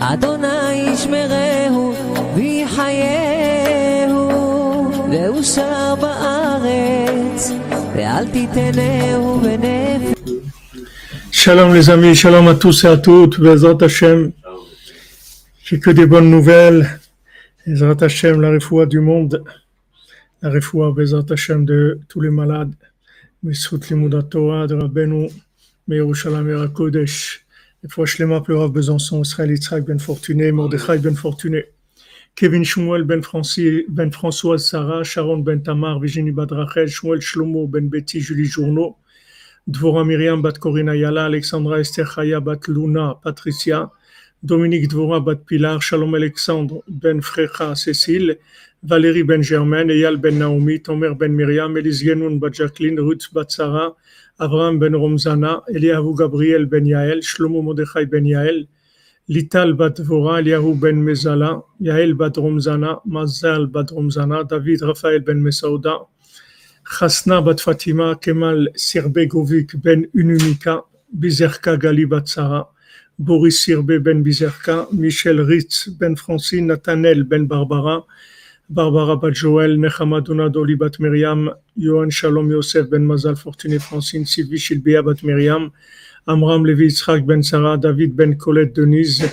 אדוני ישמרהו ויחייהו ואושר בארץ ואל תיתנהו בנפש Shalom les amis, shalom à tous et à toutes, Bezrat Hashem, j'ai que des bonnes nouvelles, Bezrat Hashem, la refoua du monde, la refoua Bezrat Hashem de tous les malades, Mesrut Limouda Torah de Rabbeinu, Meirushalam Era Kodesh, les fois Shlema Pleurav Besançon, Israël Yitzhak Ben Fortuné, Mordechai Ben Fortuné, Kevin Shmuel Ben, Francis, ben Françoise Sarah, Sharon Ben Tamar, Virginie Badrachel, Shmuel Shlomo Ben Betty, Julie Journeau, Dvora Myriam Bat Corina Yala, Alexandra Esther Chaya Bat Luna Patricia, Dominique Dvora Bat Pilar, Shalom Alexandre Ben Frecha Cécile, Valérie Ben Germain, Eyal Ben Naomi, Tomer Ben Myriam, Elise Genoun Bat Jacqueline, Ruth Bat Sarah, Abraham Ben Romzana, Eliahu Gabriel Ben Yael, Shlomo Mordechai Ben Yael, Lital Bat Eliahu Ben Mezala, Yael Bat Romzana, Mazal Bat Romzana, David Raphaël Ben Mesauda, Chasna Bat Fatima, Kemal Sirbegovic Ben Unumika, Bizerka Gali Bat Sarah, Boris Sirbe Ben Bizerka, Michel Ritz Ben Francine, Nathanael Ben Barbara, Barbara Bat Joël, Nechama Donadoli Bat Miriam, Yohan Shalom Yosef Ben Mazal Fortuné Francine, Sylvie Shilbia Bat Miriam, Amram Levi Yitzhak Ben Sarah, David Ben Colette Denise,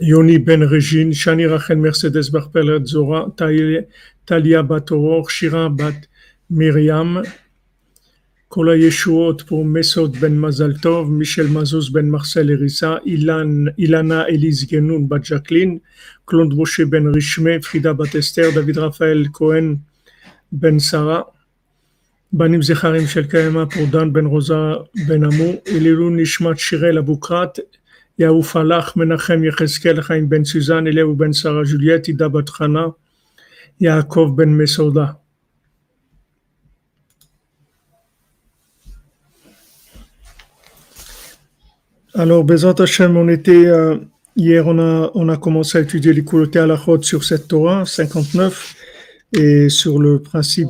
Yoni Ben Régine, Shani Rachel Mercedes Barpel Zora, Talia Bat Shira Bat Myriam, Kola Yeshuot pour Mesod Ben Mazal Tov, Michel Mazouz Ben Marcel Erissa, Ilan, Ilana Elise Genoun Bat Jacqueline, Claude Ben Richme, Frida Bat Esther, David Raphaël Cohen Ben Sarah, Banim Zecharim Shel Kaema pour Dan Ben Rosa Ben Amou, Elilu Nishmat Shirel Aboukrat, Yahu Falach Menachem Yecheskel Ben Suzanne, Eliahu Ben Sarah Juliette, Ida Bat Chana, Yaakov Ben Mesouda. Alors, Bezat Hashem, on était, euh, hier, on a, commencé à étudier les à Alachot sur cette Torah 59 et sur le principe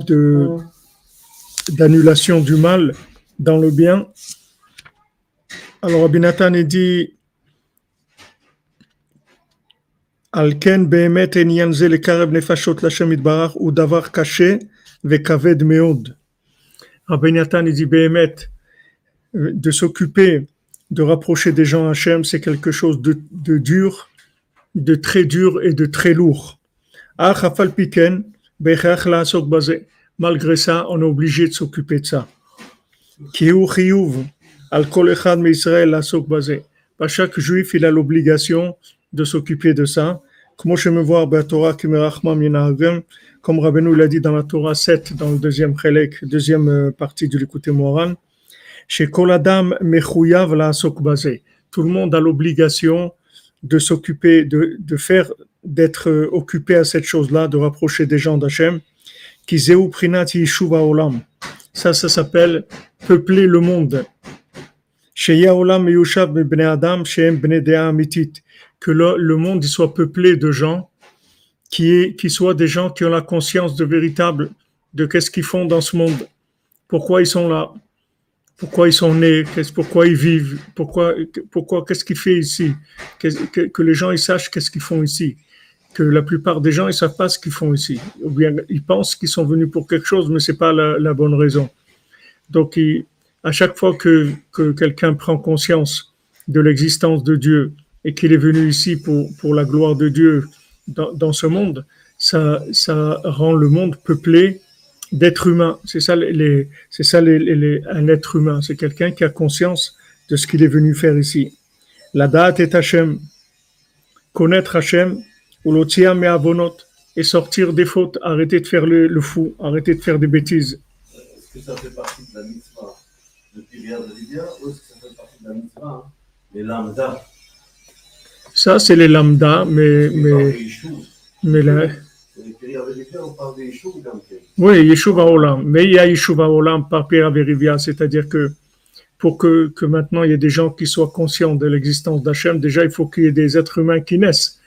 d'annulation du mal dans le bien. Alors, Abinatan est dit Alken behemet enyan ze lekareb nefashot l'Hashem itbarach ou davar caché vekaved meod. Abinatan dit behemet euh, de s'occuper de rapprocher des gens à Hachem, c'est quelque chose de, dur, de très dur et de très lourd. Ah, Malgré ça, on est obligé de s'occuper de ça. Pas chaque juif, il a l'obligation de s'occuper de ça. Comme je me vois, comme Rabbeinu l'a dit dans la Torah 7, dans le deuxième chélek, deuxième euh, partie du Likuté Moran, chez Kol Adam mechouyav la. Tout le monde a l'obligation de s'occuper, de, de faire, d'être euh, occupé à cette chose-là, de rapprocher des gens d'Hachem, qui zeu prinat yishuva olam. Ça, ça s'appelle peupler le monde. Chez Yaolam Yushav Bnei Adam, chez Bnei Dea Amitit, que le, le monde soit peuplé de gens qui, est, qui soient des gens qui ont la conscience de véritable de qu'est-ce qu'ils font dans ce monde, pourquoi ils sont là, pourquoi ils sont nés, pourquoi ils vivent, pourquoi, pourquoi qu'est-ce qu'ils font ici, que, les gens ils sachent qu'est-ce qu'ils font ici, que la plupart des gens ils savent pas ce qu'ils font ici, ou bien ils pensent qu'ils sont venus pour quelque chose, mais c'est pas la, bonne raison. Donc à chaque fois que, que quelqu'un prend conscience de l'existence de Dieu et qu'il est venu ici pour, pour la gloire de Dieu dans, dans ce monde, ça, ça rend le monde peuplé d'êtres humains. C'est ça, les- c'est ça les, les- un être humain. C'est quelqu'un qui a conscience de ce qu'il est venu faire ici. La date est Hachem. Connaître Hachem, ou l'otia mais avonot, et sortir des fautes, arrêter de faire le, le fou, arrêter de faire des bêtises. Est-ce que ça fait partie de la mitzvah depuis Riyad Livia ou est-ce que ça fait partie de la mitzvah hein, Les lambda, Ça, c'est les lambda, mais, mais, mais là, Oui, Yeshuva Olam. Mais il y a Yeshuva Olam par Pierre Averivia, c'est-à-dire que pour que, que maintenant il y ait des gens qui soient conscients de l'existence d'Hachem, déjà il faut qu'il y ait des êtres humains qui naissent.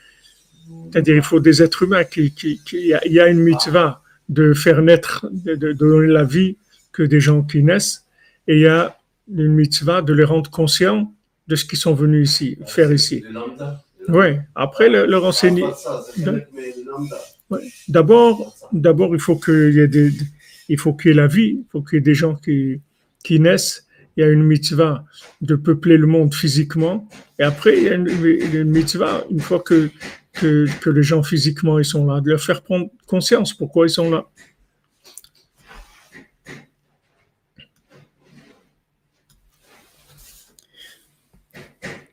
C'est-à-dire il faut des êtres humains qui, qui, qui- il y a- une mitzvah de faire naître, de, donner la vie que des gens qui naissent, et il y a une mitzvah de les rendre conscients de ce qu'ils sont venus ici, faire ici. Oui, après le, leur Ah, enseigner. D'abord, d'abord, il faut qu'il y ait la vie, il faut qu'il y ait des gens qui, naissent. Il y a une mitzvah de peupler le monde physiquement. Et après, il y a une, mitzvah, une fois que, que, les gens physiquement ils sont là, de leur faire prendre conscience pourquoi ils sont là.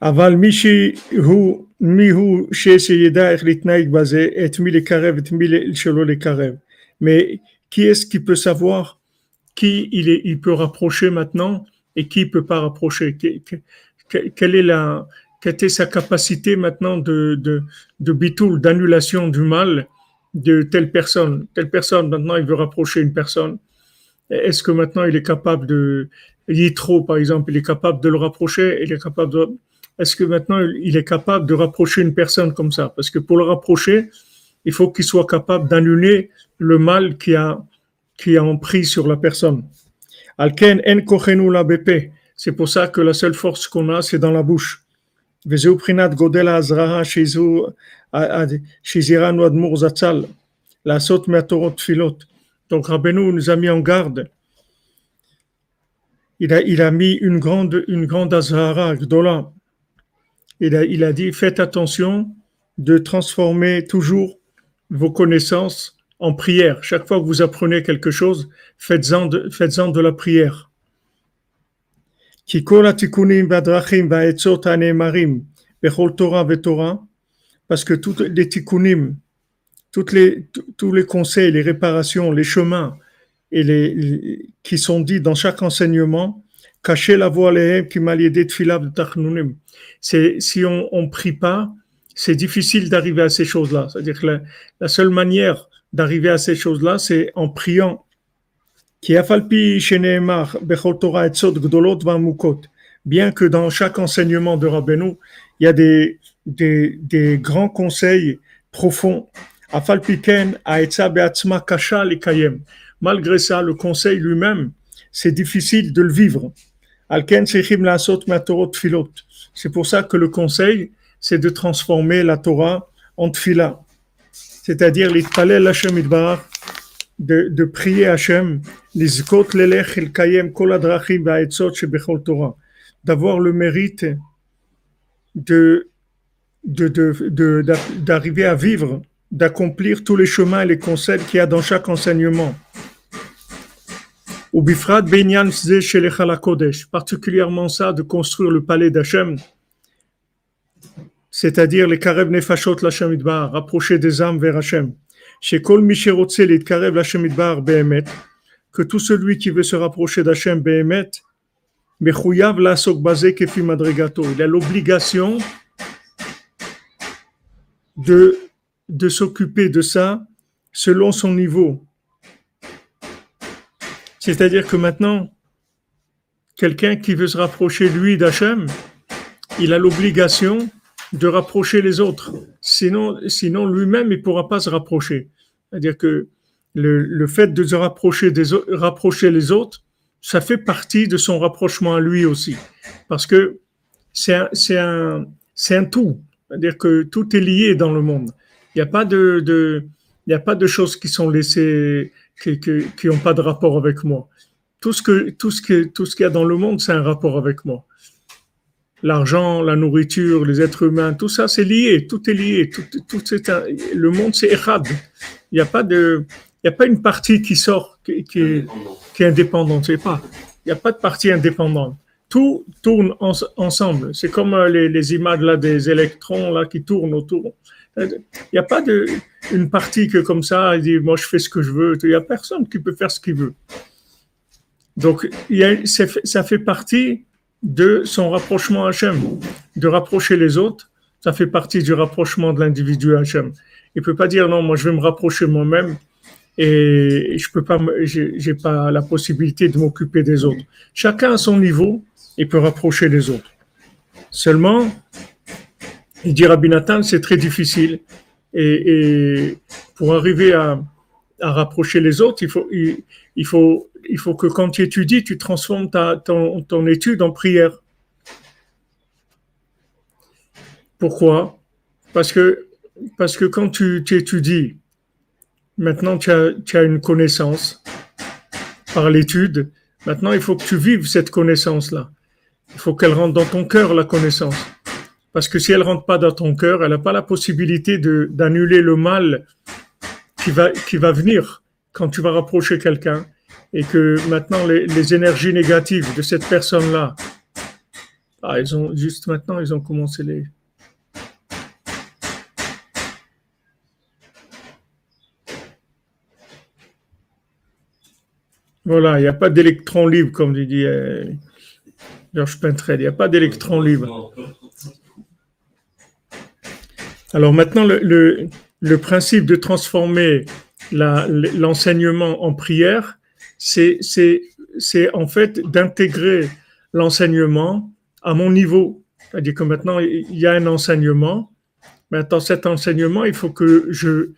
Aval Mihou chez et mille et mille. Mais qui est-ce qui peut savoir qui il, est, il peut rapprocher maintenant et qui peut pas rapprocher? Quelle, est la, quelle était sa capacité maintenant de, de, de bitoul, d'annulation du mal de telle personne? Telle personne, maintenant, il veut rapprocher une personne. Est-ce que maintenant il est capable de. Yitro, par exemple, il est capable de le rapprocher, il est capable de est-ce que maintenant il est capable de rapprocher une personne comme ça? Parce que pour le rapprocher, il faut qu'il soit capable d'annuler le mal qui a, qui a sur la personne. Alken en la. C'est pour ça que la seule force qu'on a, c'est dans la bouche. La saute Donc Rabbeinu nous a mis en garde. Il a, il a mis une grande, une grande Azhara, Gdola, il a, il a dit faites attention de transformer toujours vos connaissances en prière. Chaque fois que vous apprenez quelque chose, faites-en de, faites-en de la prière. כי כל התיקונים והדרכים והעצות הנאמרים בכל תורה ותורה, parce que tous les tikkunim, toutes les, tous les conseils, les réparations, les chemins et les, les- qui sont dits dans chaque enseignement, cachez la voie les qui m'a lié tfilav de c'est si on on prie pas, c'est difficile d'arriver à ces choses-là. C'est-à-dire que la, seule manière d'arriver à ces choses-là, c'est en priant. Bien que dans chaque enseignement de Rabbeinu, il y a des, des, grands conseils profonds. Malgré ça, le conseil lui-même, c'est difficile de le vivre. C'est pour ça que le conseil, c'est de transformer la Torah en tfila. C'est-à-dire l'itpalel Hashem idbarach, de, prier Hashem, lizkot lelech el kayem kol adrachim va'etzot shebechol Torah. D'avoir le mérite de, de, de, de- d'a- d'arriver à vivre, d'accomplir tous les chemins et les conseils qu'il y a dans chaque enseignement. Ou bifrat benyan kodesh, particulièrement ça de construire le palais d'Hachem, c'est-à-dire les karev nefashot l'Hachem idbar, rapprocher des âmes vers Hachem. Chez kol misherotze les karev l'Hachem idbar behemet, que tout celui qui veut se rapprocher d'Hachem behemet, mechouyav lasok bazé kefi madrigato, il a l'obligation de, de s'occuper de ça selon son niveau. C'est-à-dire que maintenant, quelqu'un qui veut se rapprocher, lui, d'Hachem, il a l'obligation de rapprocher les autres. Sinon, sinon lui-même, il ne pourra pas se rapprocher. C'est-à-dire que le, fait de se rapprocher, des, rapprocher les autres, ça fait partie de son rapprochement à lui aussi. Parce que c'est un, tout. C'est-à-dire que tout est lié dans le monde. Il n'y a pas de choses qui sont laissées, qui, n'ont pas de rapport avec moi. Tout ce que, tout ce que, tout ce qu'il y a dans le monde, c'est un rapport avec moi. L'argent, la nourriture, les êtres humains, tout ça, c'est lié. Tout est lié. Tout, tout c'est un- le monde, c'est Echad. Il n'y a pas de, il n'y a pas une partie qui sort, qui, est, qui est indépendante. C'est pas. Il n'y a pas de partie indépendante. Tout tourne en- ensemble. C'est comme euh, les, les images là des électrons là qui tournent autour. Il n'y a pas de une partie que comme ça, il dit moi je fais ce que je veux. Il n'y a personne qui peut faire ce qu'il veut. Donc ça fait partie de son rapprochement à Hachem, de rapprocher les autres. Ça fait partie du rapprochement de l'individu à Hachem. Il peut pas dire non, moi je vais me rapprocher moi-même et je peux pas, j'ai pas la possibilité de m'occuper des autres. Chacun à son niveau, il peut rapprocher les autres. Seulement, il dit Rabbi Nathan, c'est très difficile. Et, et pour arriver à, rapprocher les autres, il faut, que quand tu étudies, tu transformes ta, ton, étude en prière. Pourquoi? Parce que, parce que quand tu, tu étudies, maintenant tu as, tu as une connaissance par l'étude, maintenant il faut que tu vives cette connaissance-là. Il faut qu'elle rentre dans ton cœur, la connaissance. Parce que si elle rentre pas dans ton cœur, elle n'a pas la possibilité d'annuler le mal qui va, qui va venir quand tu vas rapprocher quelqu'un et que maintenant les, les énergies négatives de cette personne-là, ah, ils ont juste maintenant, ils ont commencé les. Voilà, il n'y a pas d'électron libre, comme dit euh, Georges Pintrel, il n'y a pas d'électron libre. Alors maintenant, le, principe de transformer l'enseignement en prière, c'est en fait d'intégrer l'enseignement à mon niveau. C'est-à-dire que maintenant, il y a un enseignement. Maintenant, cet enseignement, il faut que je,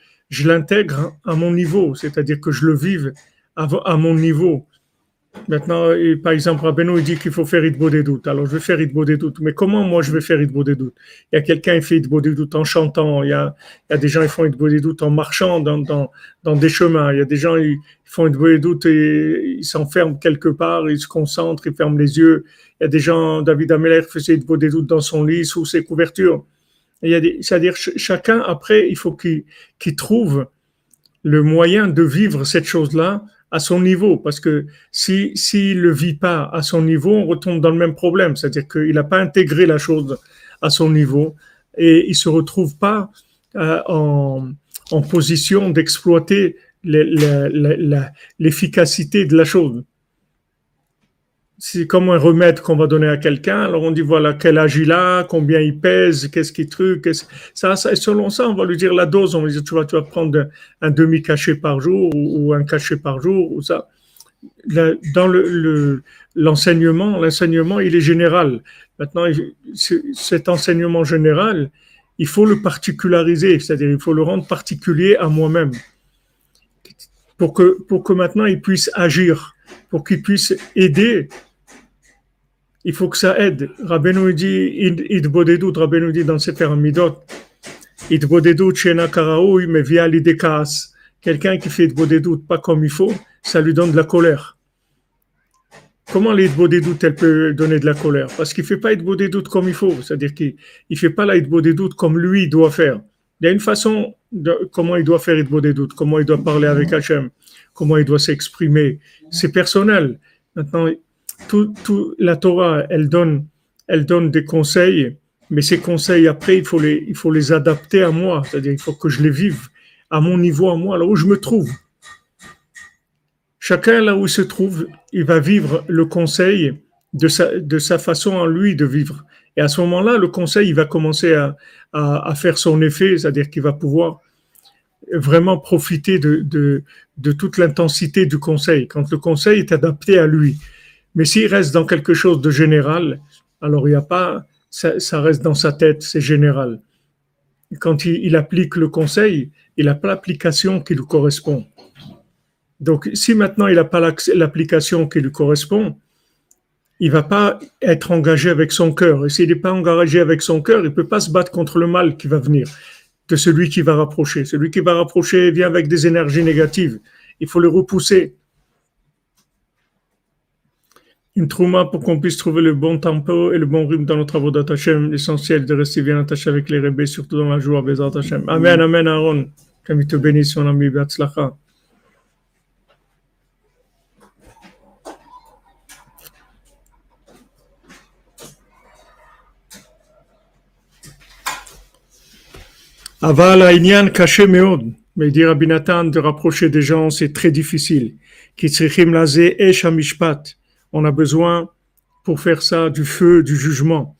l'intègre à mon niveau, c'est-à-dire que je le vive à mon niveau. Maintenant, par exemple, Rabbeinu il dit qu'il faut faire Idbo des doutes. Alors, je vais faire Idbo des doutes. Mais comment moi je vais faire Idbo des doutes Il y a quelqu'un qui fait Idbo des doutes en chantant. Il y a, des gens qui font Idbo des doutes en marchant dans, des chemins. Il y a des gens qui font Idbo des doutes et ils s'enferment quelque part, ils se concentrent, ils ferment les yeux. Il y a des gens, David Ameller faisait Idbo des doutes dans son lit, sous ses couvertures. C'est-à-dire, ch- chacun, après, il faut qu'il trouve le moyen de vivre cette chose-là à son niveau, parce que si s'il le vit pas à son niveau, on retombe dans le même problème, c'est-à-dire qu'il n'a pas intégré la chose à son niveau et il se retrouve pas euh, en, en position d'exploiter l'efficacité de la chose. C'est comme un remède qu'on va donner à quelqu'un? Alors on dit voilà quel âge il a, combien il pèse, qu'est-ce qu'il truc, ça, et selon ça on va lui dire la dose. On va lui dire tu vas tu vas prendre un demi cachet par jour ou, un cachet par jour ou ça. Dans le le- l'enseignement, l'enseignement il est général. Maintenant cet enseignement général, il faut le particulariser, c'est-à-dire il faut le rendre particulier à moi-même pour que pour que maintenant il puisse agir, pour qu'il puisse aider il faut que ça aide. Rabbeinu dit, id id bodedut, Rabbeinu dit dans Sefer Amidot, id bodedut shena karaoui, mais via l'idée kaas. Quelqu'un qui fait id bodedut pas comme il faut, ça lui donne de la colère. Comment l'id bodedut, elle peut donner de la colère? Parce qu'il fait pas id bodedut comme il faut, c'est-à-dire qu'il il fait pas la id bodedut comme lui doit faire. Il y a une façon de comment il doit faire id bodedut, comment il doit parler avec Hachem, comment il doit s'exprimer. C'est personnel. Maintenant, tout, la Torah, elle donne, elle donne des conseils, mais ces conseils, après, il faut les, il faut les adapter à moi. C'est-à-dire, il faut que je les vive à mon niveau, à moi, là où je me trouve. Chacun, là où il se trouve, il va vivre le conseil de sa, de sa façon à lui de vivre. Et à ce moment-là, le conseil, il va commencer à, à, faire son effet, c'est-à-dire qu'il va pouvoir vraiment profiter de, de toute l'intensité du conseil, quand le conseil est adapté à lui. Mais s'il reste dans quelque chose de général, alors il n'y a pas, ça, reste dans sa tête, c'est général. Quand il, applique le conseil, il n'a pas l'application qui lui correspond. Donc, si maintenant il n'a pas l'application qui lui correspond, il va pas être engagé avec son cœur. Et s'il n'est pas engagé avec son cœur, il peut pas se battre contre le mal qui va venir, de celui qui va rapprocher. Celui qui va rapprocher vient avec des énergies négatives. Il faut le repousser une pour qu'on puisse trouver le bon tempo et le bon rythme dans nos travaux d'Atachem. L'essentiel de rester bien attaché avec les rébés, surtout dans la joie, Bezat Amen, Amen, Aaron. Que te bénisse, mon ami Batzlacha. Aval Aïnian caché Meod, mais dire Rabbi Nathan de rapprocher des gens, c'est très difficile. Kitzrichim Lazé et Shamishpat. On a besoin pour faire ça du feu, du jugement.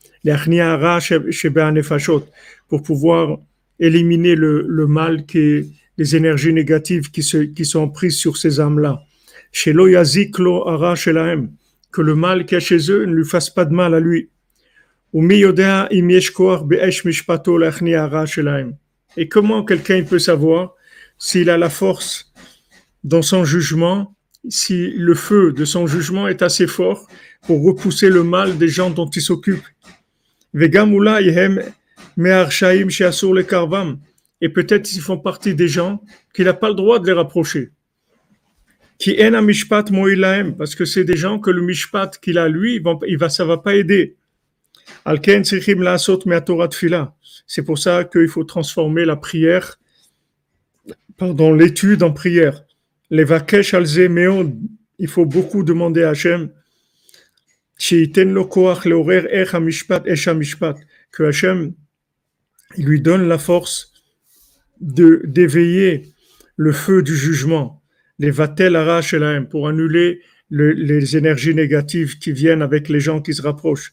Pour pouvoir éliminer le, mal qui les énergies négatives qui, sont prises sur ces âmes-là. Chez Loyaziklo Ara que le mal qui est chez eux ne lui fasse pas de mal à lui. Et comment quelqu'un peut savoir s'il a la force dans son jugement si le feu de son jugement est assez fort pour repousser le mal des gens dont il s'occupe. Et peut-être ils font partie des gens qu'il n'a pas le droit de les rapprocher. Qui parce que c'est des gens que le mishpat qu'il a lui, il va, ça va pas aider. Alken sichim. C'est pour ça qu'il faut transformer la prière, pardon, l'étude en prière. Les vakesh meod. Il faut beaucoup demander à Hachem. Que Hachem, lui donne la force de d'éveiller le feu du jugement, les vatel arach pour annuler le- les énergies négatives qui viennent avec les gens qui se rapprochent.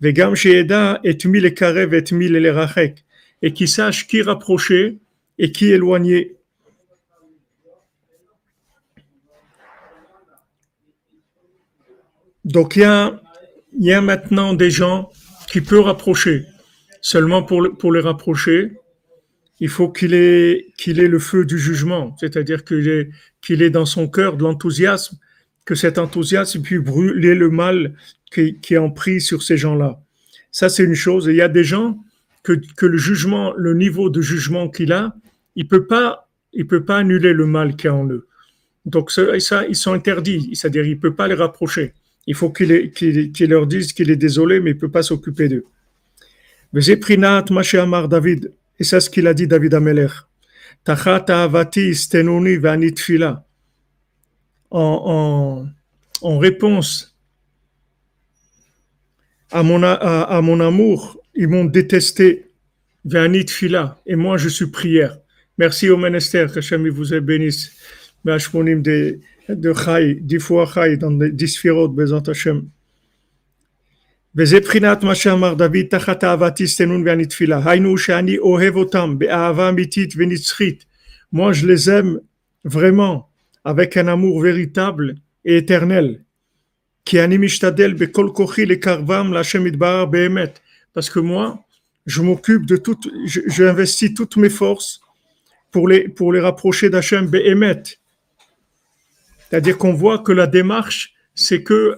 Vegam sheeda et mi le karev et. Et qui sache qui rapprocher et qui éloigner. Donc il y a, maintenant des gens qui peuvent rapprocher. Seulement pour, le- pour les rapprocher, il faut qu'il ait, le feu du jugement, c'est-à-dire qu'il ait, qu'il ait dans son cœur de l'enthousiasme, que cet enthousiasme puisse brûler le mal qui, qui est en prise sur ces gens-là. Ça, c'est une chose. Il y a des gens que, le jugement, le niveau de jugement qu'il a, il peut pas, il peut pas annuler le mal qu'il y a en eux. Donc ça, ils sont interdits, c'est-à-dire il peut pas les rapprocher. Il faut qu'il leur dise qu'il est désolé, mais il peut pas s'occuper d'eux. Vezeprinat Mashe Amar David, et c'est ce qu'il a dit David Ameler. En, en, en réponse à mon, à, mon amour, ils m'ont détesté. Et moi, je suis prière. Merci au ministère, que Hachem vous bénisse. Be'ashmonim de, de Chai, dix fois Chai, dans les dix sphirotes, Bezant Hachem. וזה בחינת מה שאמר דוד תחת אהבתי סתנון ואני תפילה. היינו שאני אוהב אותם באהבה אמיתית ונצחית. Moi je les aime vraiment avec un amour véritable et éternel. כי אני משתדל בכל כוחי לקרבם להשם יתברך באמת. Parce que moi, je m'occupe de tout, je- j'investis toutes mes forces pour les, pour les rapprocher d'Hachem Behemet. c'est-à-dire qu'on voit que la démarche, c'est que,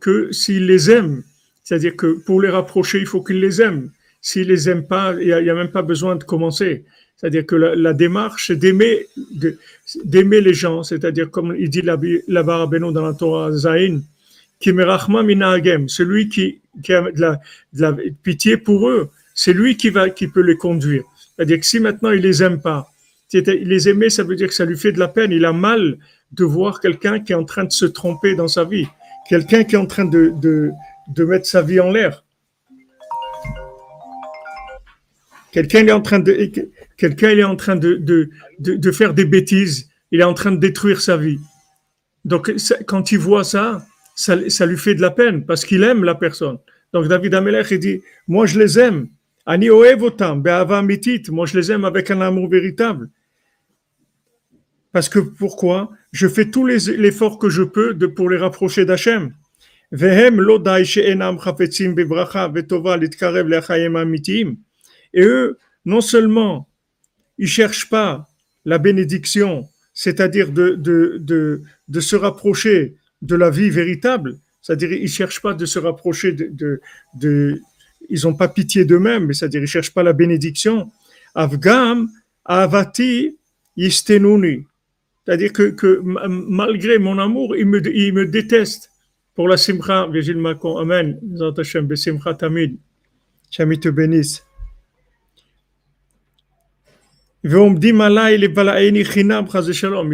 que s'il les aime, c'est-à-dire que pour les rapprocher, il faut qu'il les aime. S'il les aime pas, il n'y a, il même pas besoin de commencer. C'est-à-dire que la, démarche, c'est d'aimer, d'aimer les gens. C'est-à-dire, comme il dit là- là-bas dans la Torah Zain, celui qui, qui a de la, de la pitié pour eux, c'est lui qui va, qui peut les conduire. C'est-à-dire que si maintenant il les aime pas, c'était- les aimer, ça veut dire que ça lui fait de la peine. Il a mal de voir quelqu'un qui est en train de se tromper dans sa vie, quelqu'un qui est en train de, mettre sa vie en l'air. Quelqu'un est en train de, est en train de, faire des bêtises. Il est en train de détruire sa vie. Donc, quand il voit ça, ça, lui fait de la peine parce qu'il aime la personne. Donc, David Amelech, il dit, moi, je les aime. Moi, je les aime avec un amour véritable. Parce que pourquoi? Je fais tous les l'effort que je peux pour les rapprocher d'Hachem. Et eux, non seulement ils cherchent pas la bénédiction, c'est-à-dire de, se rapprocher de la vie véritable, c'est-à-dire ils cherchent pas de se rapprocher de, ils ont pas pitié d'eux-mêmes, c'est-à-dire ils cherchent pas la bénédiction. Avgam avati yistenuni. C'est-à-dire que, malgré mon amour, il me, il déteste pour la simcha. Virgile Macron, Amen. Zantashem, Besimcha Tamid. Shami te bénisse. Ils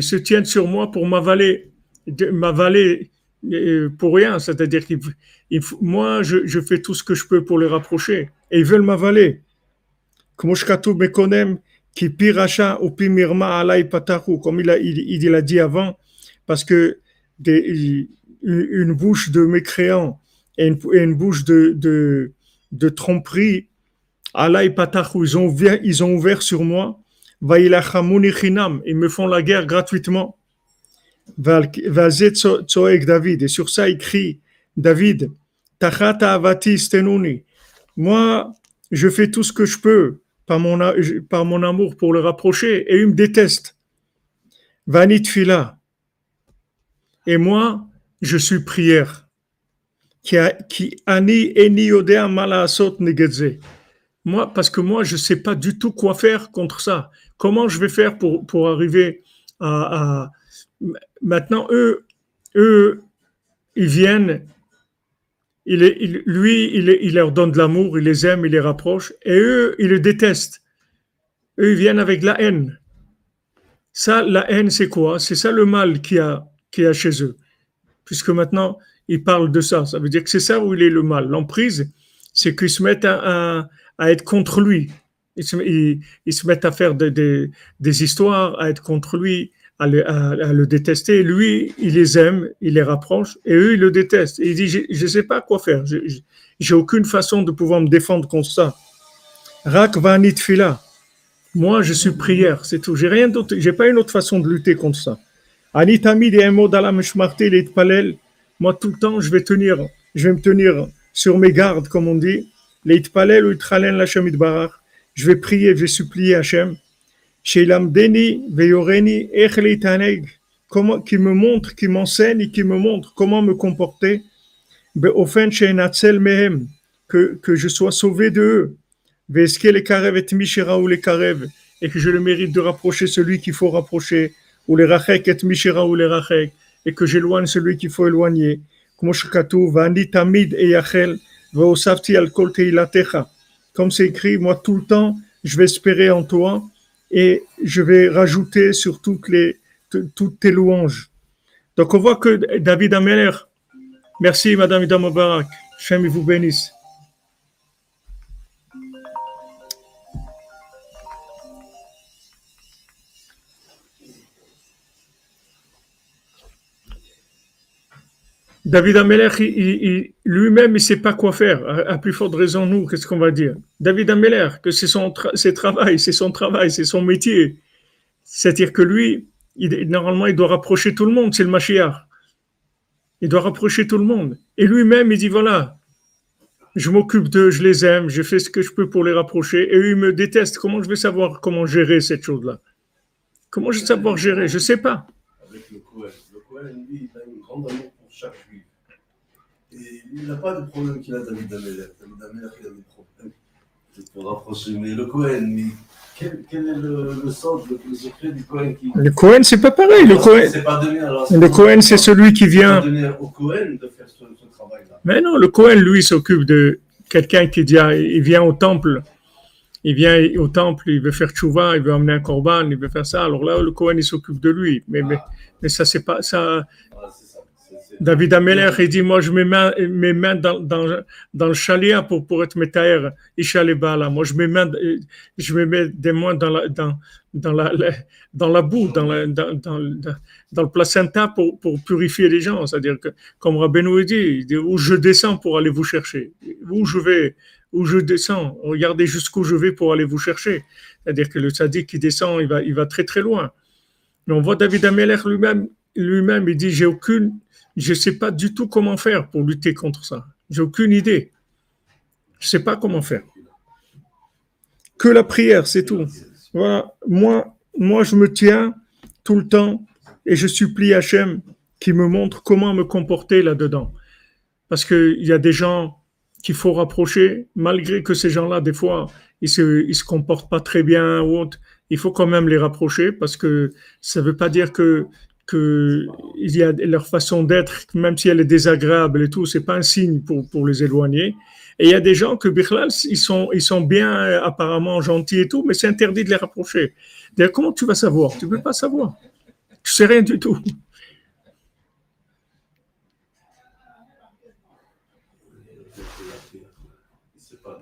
se tiennent sur moi pour m'avaler, m'avaler euh, pour rien. C'est-à-dire que moi, je, fais tout ce que je peux pour les rapprocher. Et ils veulent m'avaler. Comme je me connais, qui piracha ou pimirma alay pataku, comme il a, il, il a dit avant, parce que des, une bouche de mécréants et une, bouche de, de, de tromperie, alay pataku, ils ont ouvert, ils ont ouvert sur moi, ils me font la guerre gratuitement. David, et sur ça écrit David, Tachata Avati Stenuni, moi je fais tout ce que je peux, par mon, par mon amour pour le rapprocher, et il me déteste. Vanit fila. Et moi, je suis prière. Qui ani. Moi, parce que moi, je ne sais pas du tout quoi faire contre ça. Comment je vais faire pour, pour arriver à, à- Maintenant, eux, eux, ils viennent, il lui, il, leur donne de l'amour, il les aime, il les rapproche, et eux, ils le détestent. Eux, ils viennent avec la haine. Ça, la haine, c'est quoi? C'est ça le mal qu'il y a, qu'il y a chez eux. Puisque maintenant, ils parlent de ça. Ça veut dire que c'est ça où il est le mal. L'emprise, c'est qu'ils se mettent à, à- être contre lui. Ils se, mettent à faire des histoires, à être contre lui, à le, détester. Lui, il les aime, il les rapproche, et eux, ils le détestent. Et il dit, je ne sais pas quoi faire. J'ai aucune façon de pouvoir me défendre contre ça. Rak fila. Moi, je suis prière, c'est tout. J'ai rien d'autre. J'ai pas une autre façon de lutter contre ça. Ani tamid et palel. Moi, tout le temps, je vais tenir, je vais me tenir sur mes gardes, comme on dit. Je vais prier, je vais supplier Hachem. Sheilamdeni veyoreni ech leitaneg. Comment, qui me montre, qui m'enseigne et qui me montre comment me comporter. Be'ofen sheinatzel mehem. Que, que je sois sauvé de eux. Veske le karev et mishera ou le karev. Et que je le mérite de rapprocher celui qu'il faut rapprocher. Ou les rachek et ou les rachek. Et que j'éloigne celui qu'il faut éloigner. E. Comme c'est écrit, moi tout le temps, je vais espérer en toi et je vais rajouter sur toutes les toutes tes louanges. Donc on voit que David Ameller, merci Madame Ida Mubarak, Shem vous bénisse. David Ameller, il- il- lui-même, il sait pas quoi faire. À, plus forte raison, nous, qu'est-ce qu'on va dire? David Ameller, que c'est son travail, c'est son travail, c'est son métier. C'est-à-dire que lui, normalement, il doit rapprocher tout le monde, c'est le Mashiach. Il doit rapprocher tout le monde. Et lui-même, il dit, voilà, je m'occupe d'eux, je les aime, je fais ce que je peux pour les rapprocher, et eux, ils me détestent. Comment je vais savoir comment gérer cette chose-là? Comment je vais savoir gérer? Je sais pas. le il a une grande amour pour chaque juif. Et il n'a pas de problème qu'il a David Ameller. David il a des problèmes. C'est pour rapprocher. Mais le Cohen, mais quel, quel est le, le sens, le, le secret du Cohen qui. Le Cohen, c'est pas pareil. Le Cohen, C'est pas donné, alors, le Cohen, c'est celui qui vient... donné au Cohen de faire ce, ce travail-là. Mais non, le Cohen, lui, s'occupe de quelqu'un qui dit, ah, il vient au temple, il vient au temple, il veut faire tchouva, il veut amener un korban, il veut faire ça. Alors là, le Cohen, il s'occupe de lui. Mais, mais, mais ça, c'est pas ça. David Ameller, il dit, moi, je mets main- mes mains dans, dans, dans le chalia pour, pour être métaire, Ishalebala. Moi, je mets, main, je me mets des mains dans la, dans, dans la, la- dans la boue, dans, la, dans, dans, dans, dans le placenta pour, pour purifier les gens. C'est-à-dire que, comme Rabbeinu dit, il dit, où je descends pour aller vous chercher, où je vais, où je descends, regardez jusqu'où je vais pour aller vous chercher. C'est-à-dire que le sadique qui descend, il va, il va très très loin. Mais on voit David Ameller lui-même, lui-même, il dit, j'ai aucune, je sais pas du tout comment faire pour lutter contre ça. J'ai aucune idée. Je sais pas comment faire. Que la prière, c'est tout. Voilà. Moi, moi, je me tiens tout le temps et je supplie Hachem qui me montre comment me comporter là-dedans. Parce qu'il y a des gens qu'il faut rapprocher, malgré que ces gens-là, des fois, ils se, se comportent pas très bien ou autre. Il faut quand même les rapprocher parce que ça veut pas dire que, que il y a leur façon d'être, même si elle est désagréable et tout, c'est pas un signe pour, pour les éloigner. Et il y a des gens que, Bichlal, ils sont, ils sont bien euh, apparemment gentils et tout, mais c'est interdit de les rapprocher. D'ailleurs, comment tu vas savoir? Tu ne peux pas savoir. Tu sais rien du tout.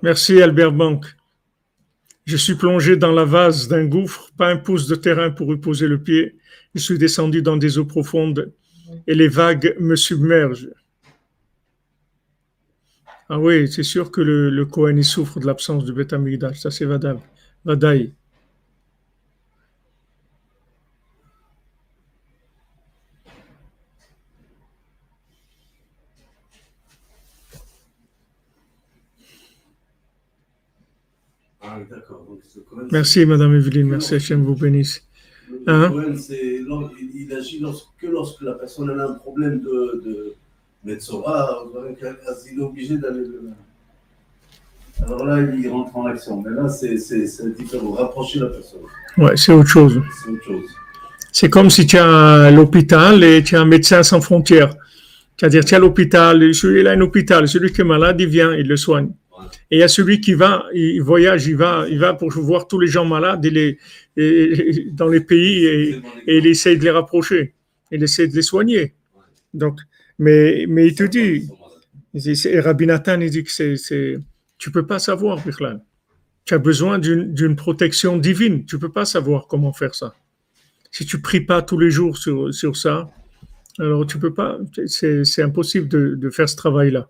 Merci Albert Bank. Je suis plongé dans la vase d'un gouffre, pas un pouce de terrain pour y poser le pied. Je suis descendu dans des eaux profondes et les vagues me submergent. Ah oui, c'est sûr que le, le Kohen souffre de l'absence du Beth Amikdash. Ça, c'est. Vadaï. Ah, oui, d'accord. Donc, ce Cohen, Merci, Madame Evelyne. Merci, Hachem vous bénisse. Le Hein? Cohen, c'est il, agit lorsque, que lorsque la personne a un problème de, de Metzora, il est obligé d'aller le. Alors là, il rentre en action. Mais là, c'est différent. Rapprocher la personne, Ouais, c'est autre chose. c'est autre chose. C'est comme si tu as l'hôpital et tu as un médecin sans frontières. C'est-à-dire, tu as l'hôpital, celui-là a un hôpital, celui qui est malade, il vient, il le soigne. Et il y a celui qui va, il voyage, il va, il va pour voir tous les gens malades et et- et- dans les pays et, et il essaie de les rapprocher. Il essaie de les soigner. Donc, mais, mais il te dit, c'est- Rabbi Nathan, il dit que c'est, c'est, tu peux pas savoir, Bichlal. Tu as besoin d'une, protection divine. Tu peux pas savoir comment faire ça. Si tu pries pas tous les jours sur, sur ça, alors tu peux pas, c'est, impossible de faire ce travail-là.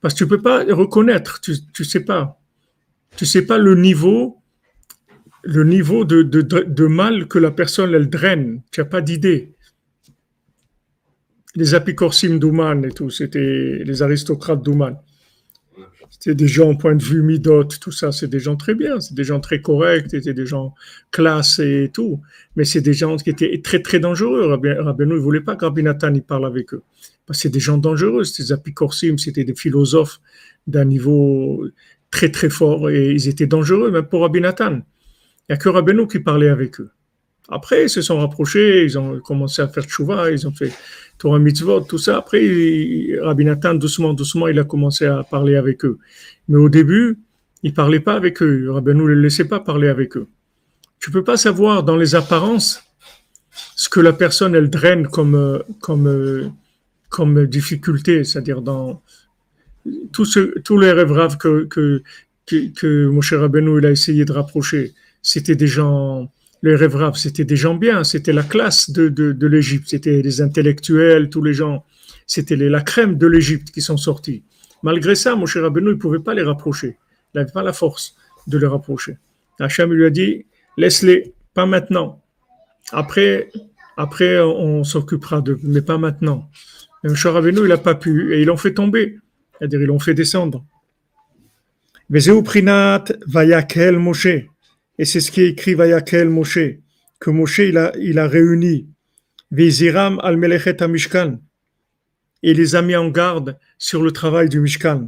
Parce que tu peux pas reconnaître, tu, tu sais pas. Tu sais pas le niveau, le niveau de, mal que la personne, elle draine. Tu n'as pas d'idée. Les apicorsim d'Ouman et tout, c'était les aristocrates d'Ouman. C'était des gens, point de vue midot, tout ça, c'est des gens très bien, c'est des gens très corrects, c'était des gens classe et tout. Mais c'est des gens qui étaient très, très dangereux. Rabbeinu, il voulait pas que Rabbi Nathan il parle avec eux. Que c'est des gens dangereux, c'était des apicorsim, c'était des philosophes d'un niveau très, très fort et ils étaient dangereux, même pour Rabbi Nathan. Il n'y a que Rabbeinu qui parlait avec eux. Après, ils se sont rapprochés, ils ont commencé à faire tchouva, ils ont fait Torah mitzvot, tout ça. Après, Rabbi Nathan, doucement, doucement, il a commencé à parler avec eux. Mais au début, il parlait pas avec eux. Rabbeinu ne les laissait pas parler avec eux. Tu peux pas savoir dans les apparences ce que la personne, elle draine comme, euh, comme, euh, comme difficulté, c'est-à-dire dans tout ce, tous les rêves que, que, que, que a essayé de rapprocher. C'était des gens, les rêves c'était des gens bien, c'était la classe de, de, de l'Égypte, c'était les intellectuels, tous les gens, c'était la crème de l'Égypte qui sont sortis. Malgré ça, Moshe Rabbeinu, ne pouvait pas les rapprocher. Il n'avait pas la force de les rapprocher. Hacham lui a dit, laisse-les, pas maintenant. Après, après on s'occupera d'eux, mais pas maintenant. Même Charabeno, il n'a pas pu, et ils l'ont fait tomber, c'est-à-dire ils l'ont fait descendre. Vayakel Moshe, et c'est ce qui est écrit Vayakel Moshe, que Moshe il a, il a réuni. Viziram al Melechet Mishkan, et les a mis en garde sur le travail du Mishkan.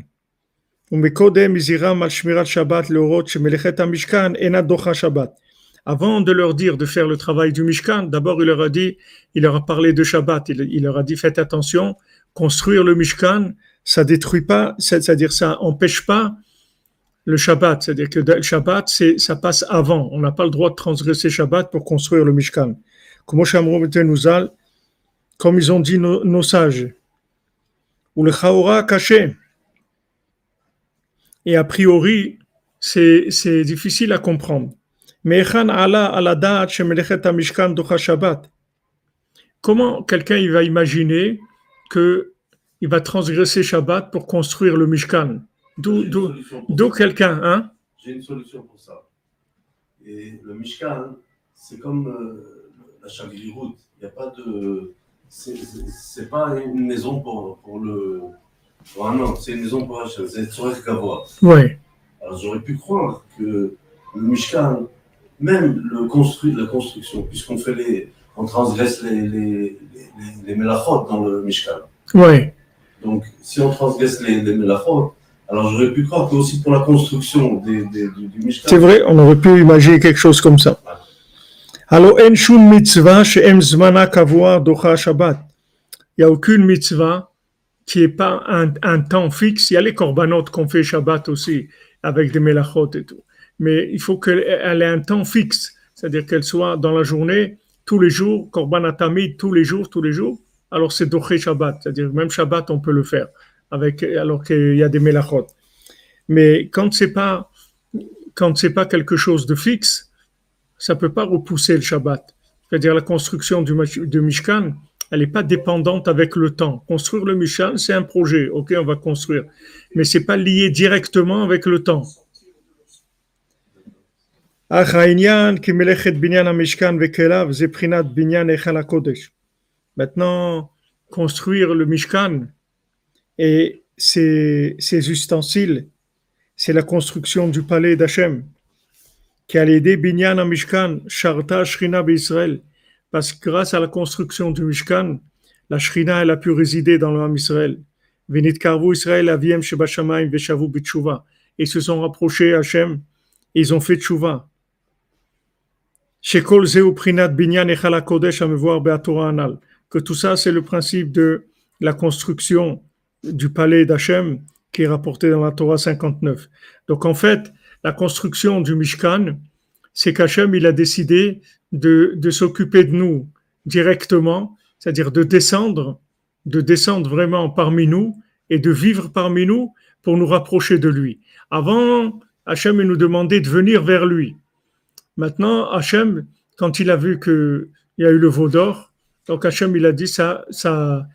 Umekodem Viziram al Shmirat Shabbat, le Mishkan, Ena Docha Shabbat. Avant de leur dire de faire le travail du Mishkan, d'abord il leur a dit, il leur a parlé de Shabbat, il, leur a dit faites attention, construire le Mishkan, ça détruit pas, c'est- c'est-à-dire ça empêche pas le Shabbat, c'est-à-dire que le Shabbat, ça passe avant. On n'a pas le droit de transgresser Shabbat pour construire le Mishkan. Comme ils ont dit nos, sages. Ou le Chaora caché. Et a priori, c'est difficile à comprendre. Comment quelqu'un il va imaginer que il va transgresser Shabbat pour construire le Mishkan? D'où, quelqu'un, hein? J'ai une solution pour ça. Et le Mishkan, c'est comme euh, la Chagliroute. Il n'y a pas de. C'est pas une maison pour, pour le. Pour un c'est une maison pour Hachem. C'est Gavoa. Oui, Alors j'aurais pu croire que le Mishkan, même le construit, la construction, puisqu'on fait les. On transgresse les, les, les, les, mélachot dans le Mishkan. oui, Donc, si on transgresse les, les mélachot, alors j'aurais pu croire que aussi pour la construction des, des- du, du Mishkan. c'est vrai, on aurait pu imaginer quelque chose comme ça. Alors, en shun mitzvah she'em zmana kavua docha Shabbat. Il n'y a aucune mitzvah qui n'est pas un, un temps fixe. Il y a les corbanotes qu'on fait Shabbat aussi, avec des melachot et tout. Mais il faut qu'elle elle ait un temps fixe, c'est-à-dire qu'elle soit dans la journée, tous les jours, korban atamid, tous les jours, tous les jours. Alors c'est doché Shabbat, c'est-à-dire même Shabbat on peut le faire, avec, alors qu'il y a des melachot. Mais quand c'est pas, pas quelque chose de fixe, ça peut pas repousser le Shabbat. C'est-à-dire la construction du Mishkan, elle n'est pas dépendante avec le temps. Construire le Mishkan, c'est un projet. Ok, on va construire, mais c'est pas lié directement avec le temps. אך העניין כי מלאכת בניין המשכן וכליו זה בחינת בניין היכל הקודש. Maintenant, construire le Mishkan et ses, ses ustensiles, c'est la construction du palais d'Hachem. Qui a aidé Binyan à Mishkan, Sharta Shrina Israël. Parce que grâce à la construction du Mishkan, la Shrina, elle a pu résider dans le Ham Israël. Venit Karvu Israël Aviem Sheba Shamayim Veshavu Bitshuva. et se sont rapprochés Hachem, et ils ont fait tchouva. Que tout ça, c'est le principe de la construction du palais d'Hachem qui est rapporté dans la Torah 59. Donc en fait, la construction du Mishkan, c'est qu'Hachem, il a décidé de, de s'occuper de nous directement, c'est-à-dire de descendre, de descendre vraiment parmi nous et de vivre parmi nous pour nous rapprocher de lui. Avant, Hachem nous demandait de venir vers lui. Maintenant, Hachem, quand il a vu qu'il y a eu le veau d'or, donc Hachem, il a dit ça, ça,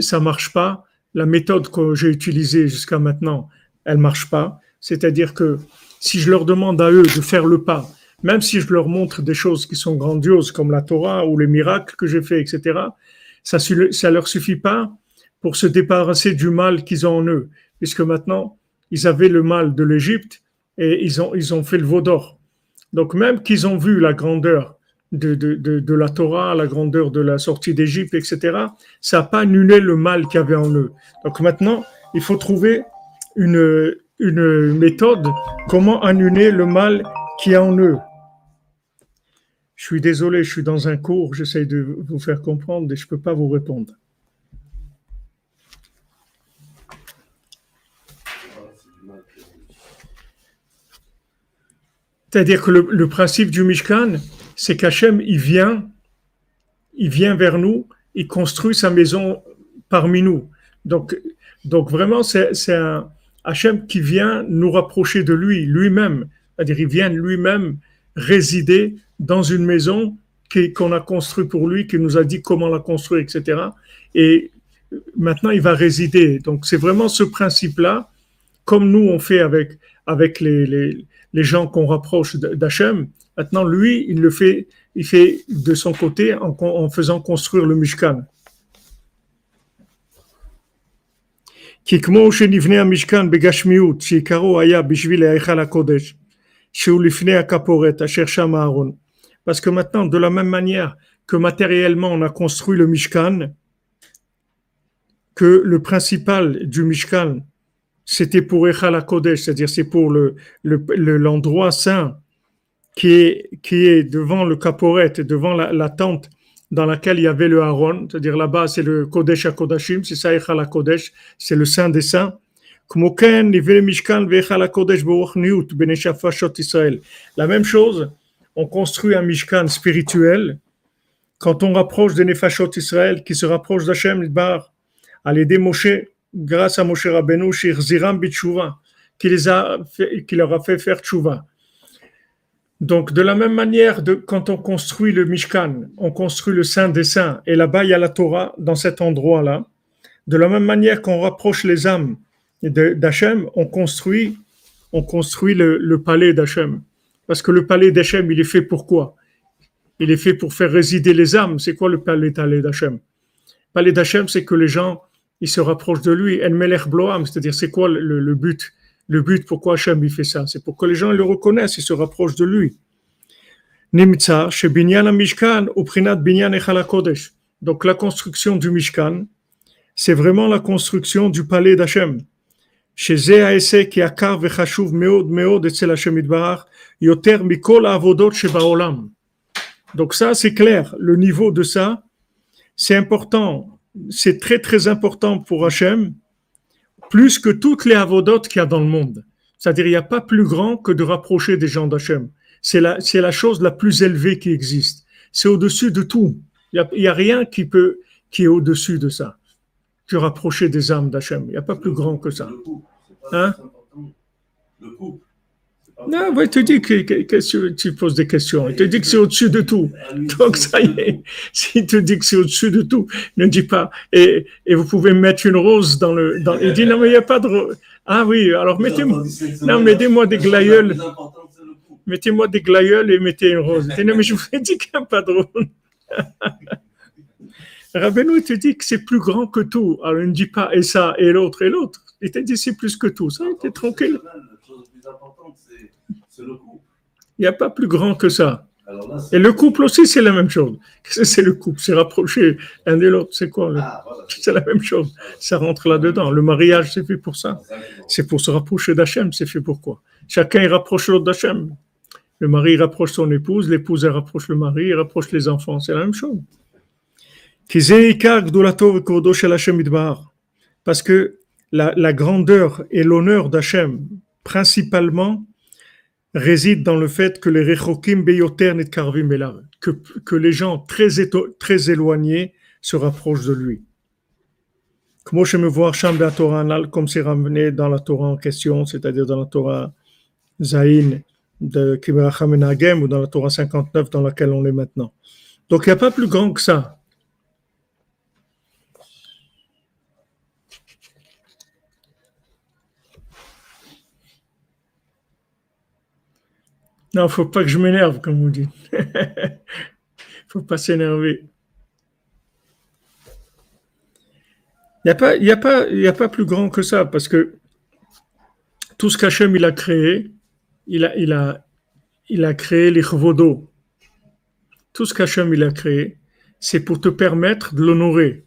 ça marche pas. La méthode que j'ai utilisée jusqu'à maintenant, elle marche pas. C'est-à-dire que si je leur demande à eux de faire le pas, même si je leur montre des choses qui sont grandioses comme la Torah ou les miracles que j'ai fait, etc., ça, ça leur suffit pas pour se débarrasser du mal qu'ils ont en eux, puisque maintenant ils avaient le mal de l'Égypte et ils ont, ils ont fait le veau d'or. Donc même qu'ils ont vu la grandeur de, la Torah, la grandeur de la sortie d'Égypte, etc., ça n'a pas annulé le mal qu'il y avait en eux. Donc maintenant, il faut trouver une, une méthode comment annuler le mal qui est en eux. Je suis désolé, je suis dans un cours, j'essaie de vous faire comprendre et je ne peux pas vous répondre. C'est-à-dire que le, principe du Mishkan, c'est qu'Hachem, il vient, il vient vers nous, il construit sa maison parmi nous. Donc, donc vraiment, c'est un Hachem qui vient nous rapprocher de lui, lui-même. C'est-à-dire, il vient lui-même résider dans une maison qu'on a construite pour lui, qui nous a dit comment la construire, etc. Et maintenant, il va résider. Donc, c'est vraiment ce principe-là, comme nous, on fait avec, avec les, les, les gens qu'on rapproche d'Hachem. Maintenant, lui, il le fait, il fait de son côté en, en faisant construire le Mishkan. כי כמו שנבנה המשכן בגשמיות, שעיקרו היה בשביל ההיכל הקודש, שהוא לפני הכפורת אשר שם אהרון, parce que maintenant, de la même manière que matériellement on a construit le Mishkan, que le principal du Mishkan, c'était pour Echal Kodesh, c'est-à-dire c'est pour le, l'endroit saint qui est, qui est devant le caporet, devant la, tente dans laquelle il y avait le Aaron, c'est-à-dire là-bas c'est le Kodesh HaKodashim, c'est ça Echal Kodesh, c'est le saint des saints. La même chose, on construit un Mishkan spirituel. Quand on rapproche des Nefashot Israël qui se rapprochent d'Hachem à l'aider Moshe, grâce à Moshe Rabbeinu, Ziram Bitshuva, qui, les qui leur a fait faire Tshuva. Donc, de la même manière, quand on construit le Mishkan, on construit le Saint des Saints, et là-bas, il y a la Torah, dans cet endroit-là. De la même manière qu'on rapproche les âmes d'Hachem, on construit, on construit le, le palais d'Hachem. Parce que le palais d'Hachem, il est fait pour quoi? Il est fait pour faire résider les âmes. C'est quoi le palais d'Hachem? Le palais d'Hachem, c'est que les gens, il se rapproche de lui. En melech bloam, c'est-à-dire c'est quoi le, le, but Le but, pourquoi Hachem il fait ça? C'est pour que les gens le reconnaissent, ils se rapprochent de lui. Nimtza, chez Binyan Mishkan, Uprinat Binyan Echala Kodesh. Donc la construction du Mishkan, c'est vraiment la construction du palais d'Hachem. Chez Zéaese qui akar vechashuv meod meod etzel Hachem Idbar, yoter mikol avodot shebaolam. Donc ça, c'est clair. Le niveau de ça, c'est important. C'est très, très important pour Hachem, plus que toutes les avodotes qu'il y a dans le monde. C'est-à-dire, il n'y a pas plus grand que de rapprocher des gens d'Hachem. C'est la, c'est la chose la plus élevée qui existe. C'est au-dessus de tout. Il n'y a, a, rien qui peut, qui est au-dessus de ça que rapprocher des âmes d'Hachem. Il n'y a pas plus grand que ça. Hein? Non, ouais, tu dis que, que, tu poses des questions. Il te dit que c'est au-dessus de tout. Donc, ça y est. S'il te dit que c'est au-dessus de tout, ne dis pas. Et, et vous pouvez mettre une rose dans le. Il dit non, mais il n'y a pas de rose. Ah oui, alors mettez-moi. Non, mettez-moi des glaïeuls. Mettez-moi des glaïeuls et mettez une rose. Il dit non, mais je vous ai dit qu'il n'y a pas de rose. Rabbeinu te dit que c'est plus grand que tout. Alors il ne dit pas et ça et l'autre et l'autre. Il te dit c'est plus que tout. Ça, t'es tranquille le. Il n'y a pas plus grand que ça. Et le couple aussi, c'est la même chose. C'est le couple, c'est rapprocher l'un de l'autre, c'est quoi? C'est la même chose. Ça rentre là-dedans. Le mariage, c'est fait pour ça. C'est pour se rapprocher d'Hachem, c'est fait pour quoi? Chacun, il rapproche l'autre d'Hachem. Le mari rapproche son épouse, l'épouse, elle rapproche le mari, il rapproche les enfants, c'est la même chose. Parce que la, grandeur et l'honneur d'Hachem, principalement, réside dans le fait que les rechokim beyoter nitkarvim elav, que, les gens très, très éloignés se rapprochent de lui. Comment je me vois comme c'est ramené dans la Torah en question, c'est-à-dire dans la Torah Zaïn de Kiberacham Menagem ou dans la Torah 59 dans laquelle on est maintenant. Donc il n'y a pas plus grand que ça. Non, faut pas que je m'énerve, comme vous dites. faut pas s'énerver. Il n'y a, pas- a, a pas plus grand que ça, parce que tout ce qu'Hachem a créé, il a, il a, il a créé les chvodo. Tout ce qu'Hachem a créé, c'est pour te permettre de l'honorer.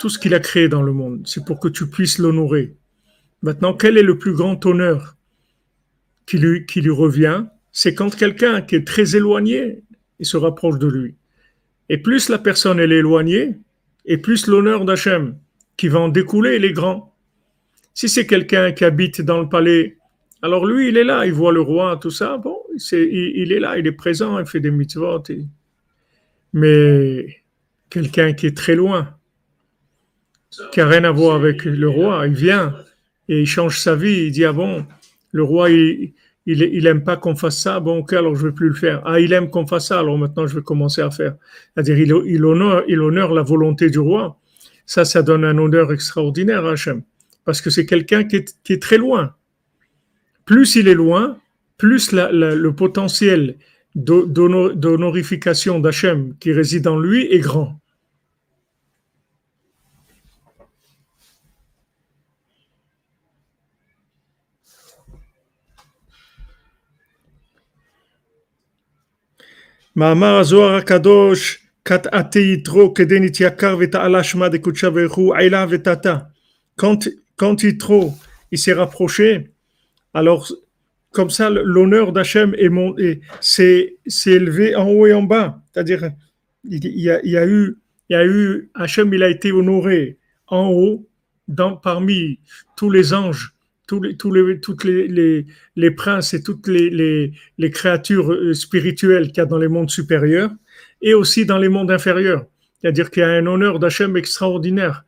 Tout ce qu'il a créé dans le monde, c'est pour que tu puisses l'honorer. Maintenant, quel est le plus grand honneur? Qui lui, revient C'est quand quelqu'un qui est très éloigné, il se rapproche de lui. Et plus la personne est éloignée, et plus l'honneur d'Hachem qui va en découler, il est grand. Si c'est quelqu'un qui habite dans le palais, alors lui, il est là, il voit le roi, tout ça, bon, il, est là, il est présent, il fait des mitzvot. et- Mais quelqu'un qui est très loin, qui n'a rien à voir avec le roi, il vient et il change sa vie, il dit, ah bon, le roi, il, il, il aime pas qu'on fasse ça, bon, ok, alors je vais plus le faire. Ah, il aime qu'on fasse ça, alors maintenant je vais commencer à faire. C'est-à-dire, il, honore, il honore la volonté du roi. Ça, ça donne un honneur extraordinaire à Hachem. Parce que c'est quelqu'un qui est, très loin. Plus il est loin, plus le potentiel d'ho- d'hono- d'honorification d'Hachem qui réside en lui est grand. מאמר הזוהר הקדוש, קטעתי יתרו כדי נתייקר ותעלה שמה דקודשה ברוך הוא עילה ותתה. Quand, quand Yitro, il s'est rapproché, alors comme ça l'honneur d'Hachem est mon- est- s'est s'est élevé en haut et en bas. C'est-à-dire, il, il y a, il y a eu, il y a eu, Hachem, il a été honoré en haut, dans, parmi tous les anges, tous les, tous les, toutes les, les, princes et toutes les, les, créatures euh, spirituelles qu'il y a dans les mondes supérieurs, et aussi dans les mondes inférieurs. C'est-à-dire qu'il y a un honneur d'Hachem extraordinaire.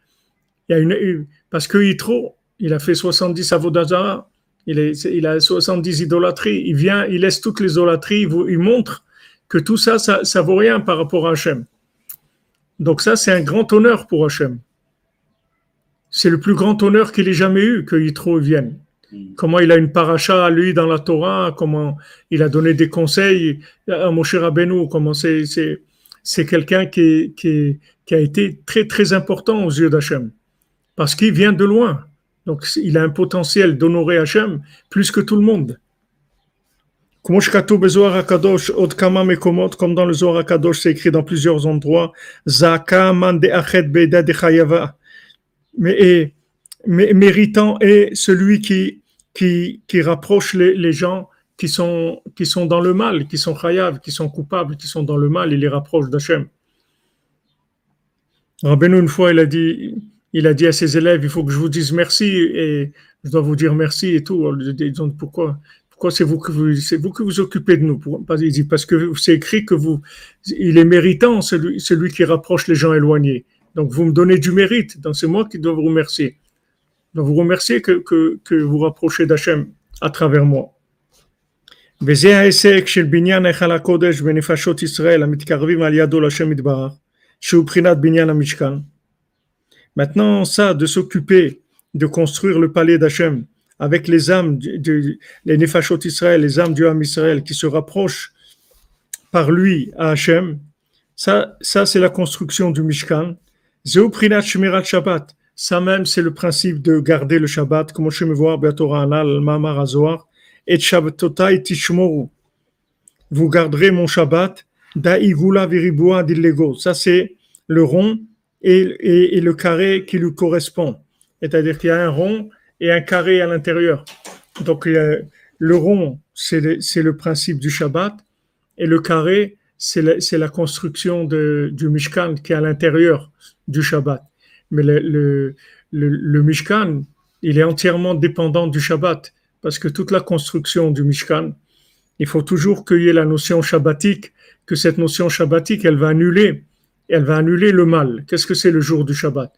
Il y a une, parce que Yitro, il a fait 70 avodazara, il, il a 70 idolâtries, il vient, il laisse toutes les idolâtries, il montre que tout ça, ça, ça vaut rien par rapport à Hachem. Donc ça, c'est un grand honneur pour Hachem c'est le plus grand honneur qu'il ait jamais eu que Yitro vienne. Mm. Comment il a une paracha, à lui, dans la Torah, comment il a donné des conseils à Moshe Rabbeinu, comment c'est, quelqu'un qui, a été très, très important aux yeux d'Hachem. Parce qu'il vient de loin. Donc, il a un potentiel d'honorer Hachem plus que tout le monde. Comme dans le Zohar Kadosh, c'est écrit dans plusieurs endroits, « Zaka man de achet de chayava » Mais, méritant est celui qui, qui, qui rapproche les, les gens qui sont, qui sont dans le mal, qui sont chayav, qui sont coupables, qui sont dans le mal, il les rapproche d'Hachem. Rabbeinu, une fois, il a dit, il a dit à ses élèves, il faut que je vous dise merci et je dois vous dire merci et tout. Ils ont pourquoi, pourquoi c'est vous que vous, vous que vous occupez de nous? Il dit, parce que c'est écrit que vous, il est méritant, celui, celui qui rapproche les gens éloignés. Donc, vous me donnez du mérite. Donc, c'est moi qui dois vous remercier. Je dois vous remercier que, que, que vous rapprochez d'Hachem à travers moi. וזה ההישג של בניין היכל הקודש בנפשות ישראל המתקרבים על ידו להשם יתברך, שהוא בחינת בניין המשכן. Maintenant, ça, de s'occuper de construire le palais d'Hachem avec les âmes, du- du- les Nefashot Israël, les âmes du âme Israël qui se rapprochent par lui à Hachem, ça, ça c'est la construction du Mishkan. Shmirat Shabbat, ça même c'est le principe de garder le Shabbat, comme je me vois, et Shabbatotai Tishmoru. vous garderez mon Shabbat, Da'igula d'illego. Ça, c'est le rond et, et, le carré qui lui correspond. C'est-à-dire qu'il y a un rond et un carré à l'intérieur. Donc, a- le rond, c'est le principe du Shabbat, et le carré, c'est la, la construction de, du Mishkan qui est à l'intérieur du Shabbat. Mais le, le, le, le Mishkan, il est entièrement dépendant du Shabbat, parce que toute la construction du Mishkan, il faut toujours qu'il y ait la notion shabbatique, que cette notion shabbatique, elle va annuler, elle va annuler le mal. Qu'est-ce que c'est le jour du Shabbat?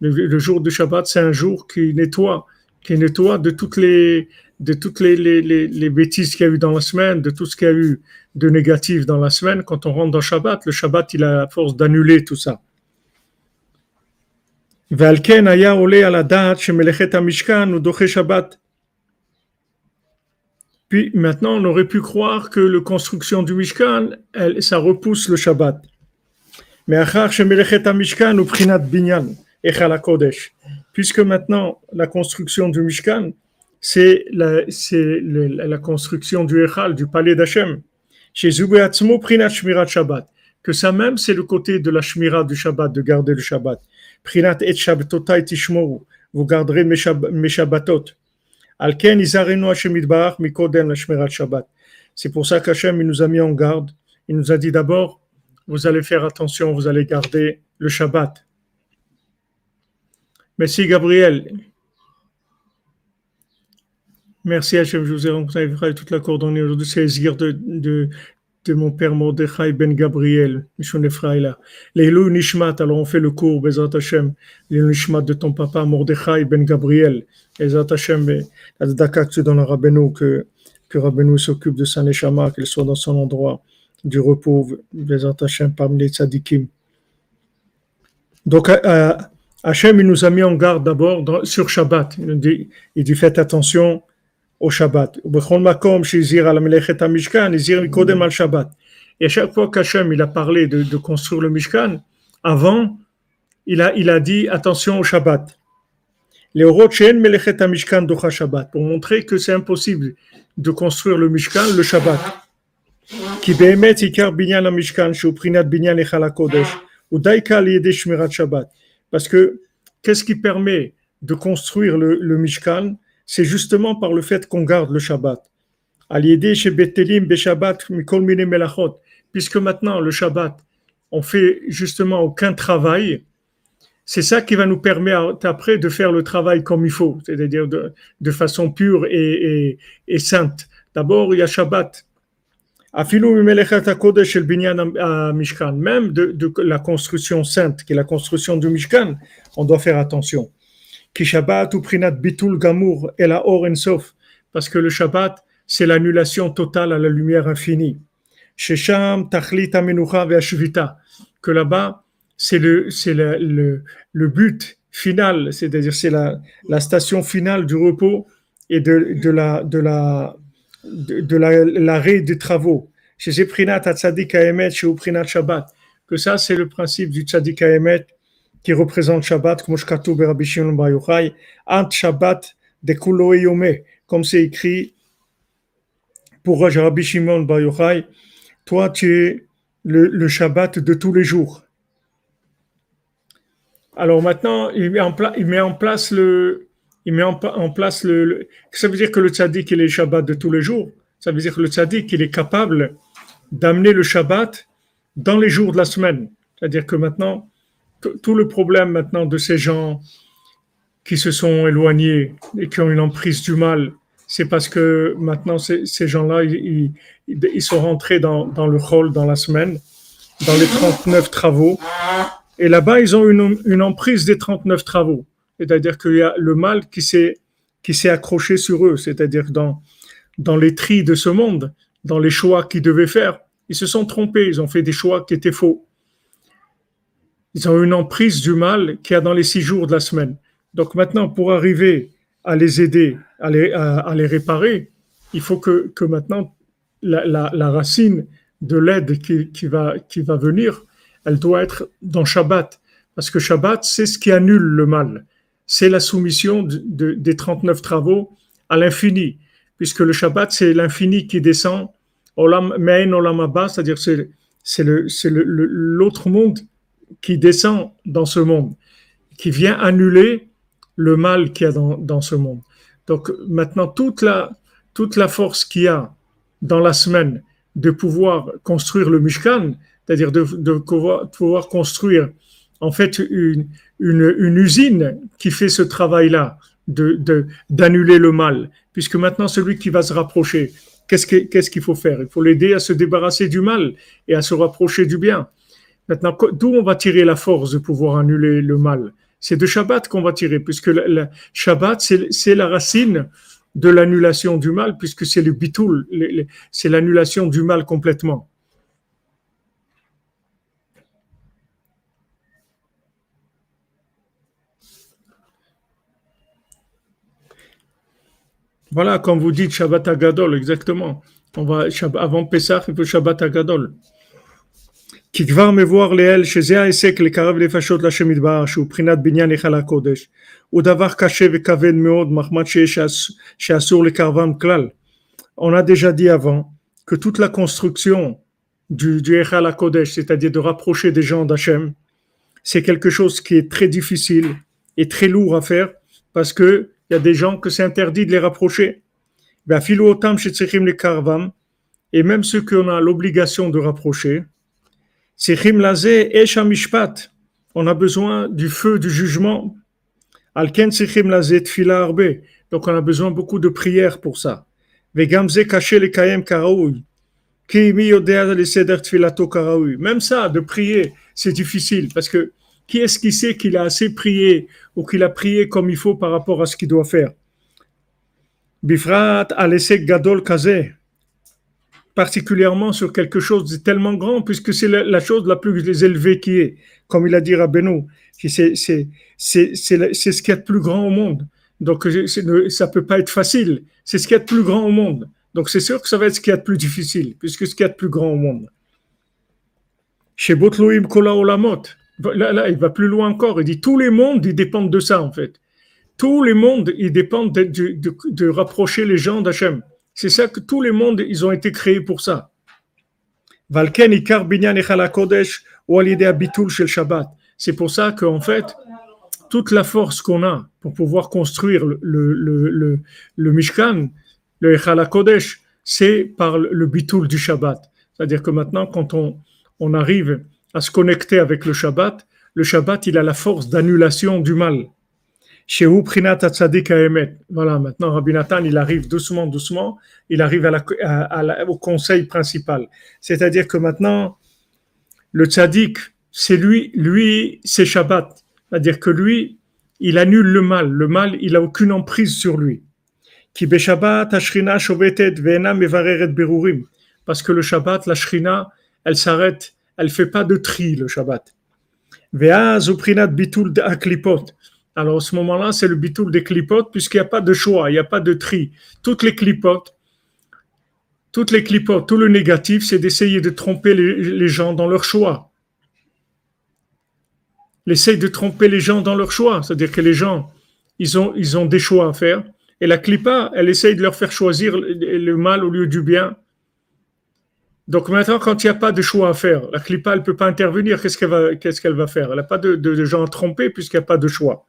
Le, le jour du Shabbat, c'est un jour qui nettoie, qui nettoie de toutes les, de toutes les, bêtises qu'il y a eu dans la semaine, de tout ce qu'il y a eu de négatif dans la semaine, quand on rentre dans le Shabbat, le Shabbat, il a la force d'annuler tout ça. Puis maintenant, on aurait pu croire que la construction du Mishkan, elle, ça repousse le Shabbat. Mais Puisque maintenant la construction du Mishkan, c'est la, la, construction du Echal, du palais d'Hachem. Chez Zubeatzmo Prinat Shmirat Shabbat. Que ça même, c'est le côté de la Shmira du Shabbat, de garder le Shabbat. Prinat et Shabbatotai Tishmoru. Vous garderez mes, Shab- mes Shabbatot. Al ken izarenu Hashem yitbarach mikodem la Shmirat Shabbat. C'est pour ça qu'Hachem nous a mis en garde. Il nous a dit d'abord, vous allez faire attention, vous allez garder le Shabbat. Merci Gabriel. Merci Hachem, je vous ai rencontré toute la coordonnée aujourd'hui. C'est Ezgir de, de, mon père Mordechai Ben Gabriel, Mishon Efraïla. Leilou Nishmat, alors on fait le cours, Bezat Hachem. Leilou Nishmat de ton papa Mordechai Ben Gabriel. Bezat la tzedaka que tu donnes à Rabbeinu, que, que Rabbeinu s'occupe de sa neshama, qu'elle soit dans son endroit du repos, Bezat Hachem, parmi les tzadikim. Donc, euh, Hachem, il nous a mis en garde d'abord sur Shabbat. Il dit, il dit faites attention au Shabbat. ובכל מקום שהזהיר על מלאכת המשכן, הזהיר קודם על Shabbat. Et à chaque fois qu'Hachem il a parlé de, de construire le Mishkan, avant, il a, il a dit attention au Shabbat. להורות שאין מלאכת המשכן דוחה Shabbat, pour montrer que c'est impossible de construire le Mishkan le Shabbat. כי באמת עיקר בניין המשכן שהוא בחינת בניין היכל הקודש, הוא די קל על ידי שמירת שבת. Parce que qu'est-ce qui permet de construire le, le Mishkan C'est justement par le fait qu'on garde le Shabbat. Puisque maintenant, le Shabbat, on fait justement aucun travail, c'est ça qui va nous permettre après de faire le travail comme il faut, c'est-à-dire de, façon pure et, sainte. D'abord, il y a Shabbat. Même de, de la construction sainte, qui est la construction du Mishkan, on doit faire attention. Ki Shabbat ou prinat bitul gamour et la or ensof. Parce que le Shabbat, c'est l'annulation totale à la lumière infinie. Shesham tachlit amenucha ve'ashvita. Que là-bas, c'est le, c'est le, le, le but final, c'est-à-dire c'est la, la station finale du repos et de, de la, de la, de, de la- l'arrêt des travaux. Chez Zeprinat Tzadik Haemet, chez Uprinat Shabbat. Que ça, c'est le principe du Tzadik Haemet qui représente Shabbat, comme Shabbat de Yome, comme c'est écrit pour Rabbi Shimon Bar Yochai, toi tu es le, Shabbat de tous les jours. Alors maintenant, il met en, place le, il met en, place le, ça veut dire que le tzaddik il est le Shabbat de tous les jours. Ça veut dire que le tzaddik il est capable d'amener le Shabbat dans les jours de la semaine. C'est-à-dire que maintenant, tout le problème maintenant de ces gens qui se sont éloignés et qui ont une emprise du mal, c'est parce que maintenant ces, gens-là, ils, sont rentrés dans, le hall dans la semaine, dans les 39 travaux. Et là-bas, ils ont une, emprise des 39 travaux. C'est-à-dire qu'il y a le mal qui s'est, qui s'est accroché sur eux. C'est-à-dire dans, dans les tris de ce monde, dans les choix qu'ils devaient faire, ils se sont trompés. Ils ont fait des choix qui étaient faux. Ils ont une emprise du mal qu'il y a dans les six jours de la semaine. Donc maintenant, pour arriver à les aider, à les, réparer, il faut que, maintenant, la, racine de l'aide qui, va, venir, elle doit être dans Shabbat. Parce que Shabbat, c'est ce qui annule le mal. C'est la soumission de, de, des 39 travaux à l'infini. Puisque le Shabbat, c'est l'infini qui descend Olam Mein Olam c'est-à-dire c'est l'autre monde qui descend dans ce monde, qui vient annuler le mal qu'il y a dans, dans ce monde. Donc maintenant toute la toute la force qu'il y a dans la semaine de pouvoir construire le Mishkan, c'est-à-dire de, pouvoir, construire en fait une, une, usine qui fait ce travail-là de, de- d'annuler le mal, puisque maintenant celui qui va se rapprocher, qu'est-ce que- qu'est-ce qu'il faut faire? Il faut l'aider à se débarrasser du mal et à se rapprocher du bien. Maintenant, d'où on va tirer la force de pouvoir annuler le mal? C'est de Shabbat qu'on va tirer, puisque Shabbat, c'est, la racine de l'annulation du mal, puisque c'est le bitoul, c'est l'annulation du mal complètement. Voilà, comme vous dites Shabbat Agadol, exactement. On va, avant Pessah, il faut Shabbat Agadol. כי כבר מבואר לעיל שזה ההיסק לקרב לפשות לשם יתברך שהוא בחינת בניין היכל הקודש הוא דבר קשה וכבד מאוד מחמד שיש שאסור לקרבם כלל. On a déjà dit avant que toute la construction du, du Echal HaKodesh, c'est-à-dire de rapprocher des gens d'Hachem, c'est quelque chose qui est très difficile et très lourd à faire parce que il y a des gens que c'est interdit de les rapprocher. ואפילו אותם שצריכים לקרבם, et même ceux qu'on a l'obligation de rapprocher, on a besoin du feu du jugement. Donc on a besoin beaucoup de prières pour ça. Même ça, de prier, c'est difficile parce que qui est-ce qui sait qu'il a assez prié ou qu'il a prié comme il faut par rapport à ce qu'il doit faire? Bifrat gadol kazeh particulièrement sur quelque chose de tellement grand, puisque c'est la, chose la plus élevée qui est, comme il a dit Rabbeinu, qui c'est ce qu'il y a de plus grand au monde. Donc c'est ne- ça peut pas être facile. C'est ce qu'il y a de plus grand au monde. Donc c'est sûr que ça va être ce qu'il y a de plus difficile, puisque ce qu'il y a de plus grand au monde. Chez Botloim Kola Olamot, là, là, il va plus loin encore. Il dit tous les mondes, ils dépendent de ça en fait. Tous les mondes, ils dépendent de, de, de- de rapprocher les gens d'Hachem. C'est ça que tous les mondes, ils ont été créés pour ça. C'est pour ça qu'en fait, toute la force qu'on a pour pouvoir construire le, Mishkan, le Echal HaKodesh, c'est par le, bitul du Shabbat. C'est-à-dire que maintenant, quand on, on arrive à se connecter avec le Shabbat, le Shabbat, il a la force d'annulation du mal. Chez Prinata Tzadik Aemet. Voilà, maintenant Rabbi Nathan, il arrive doucement, doucement, il arrive au conseil principal. C'est-à-dire que maintenant, le Tzadik, c'est lui, lui, c'est Shabbat. C'est-à-dire que lui, il annule le mal. Le mal, il n'a aucune emprise sur lui. Parce que le Shabbat, la Shrina, elle s'arrête, elle fait pas de tri le Shabbat. Alors, à ce moment-là, c'est le bitoul des clipotes, puisqu'il n'y a pas de choix, il n'y a pas de tri. Toutes les clipotes, toutes les clipotes, tout le négatif, c'est d'essayer de tromper les, gens dans leur choix. L'essaye de tromper les gens dans leur choix, c'est-à-dire que les gens, ils ont, des choix à faire. Et la clipa, elle essaye de leur faire choisir le mal au lieu du bien. Donc maintenant, quand il n'y a pas de choix à faire, la clipa, elle ne peut pas intervenir. Qu'est-ce qu'elle va, va faire? Elle n'a pas de, de gens à tromper puisqu'il n'y a pas de choix.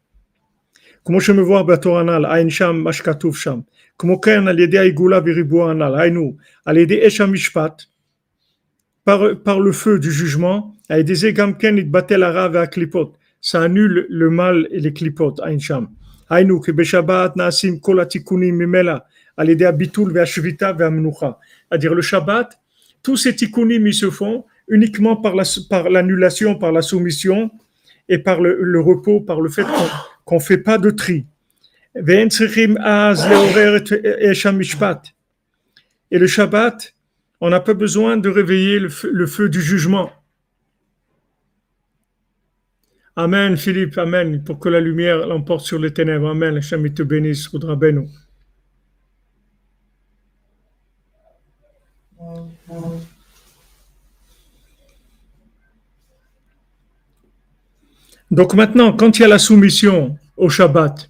כמו שמבואר בתור הנ"ל, עין שם מה שכתוב שם. כמו כן על ידי העיגולה וריבוע הנ"ל, היינו, על ידי אש המשפט, par, par le feu du jugement, על ידי זה גם כן יתבטל הרע והקליפות. Ça annule le mal et les clipotes, עין שם. היינו, כי בשבת נעשים כל התיקונים ממילא, על ידי הביטול והשביתה והמנוחה. C'est-à-dire le Shabbat, tous ces tikkunim, ils se font uniquement par la- par l'annulation, par la soumission et par le, le repos, par le fait qu'on ne fait pas de tri. Et le Shabbat, on n'a pas besoin de réveiller le feu, du jugement. Amen, Philippe, Amen, pour que la lumière l'emporte sur les ténèbres. Amen, Hachem te bénisse, Donc maintenant, quand il y a la soumission au Shabbat,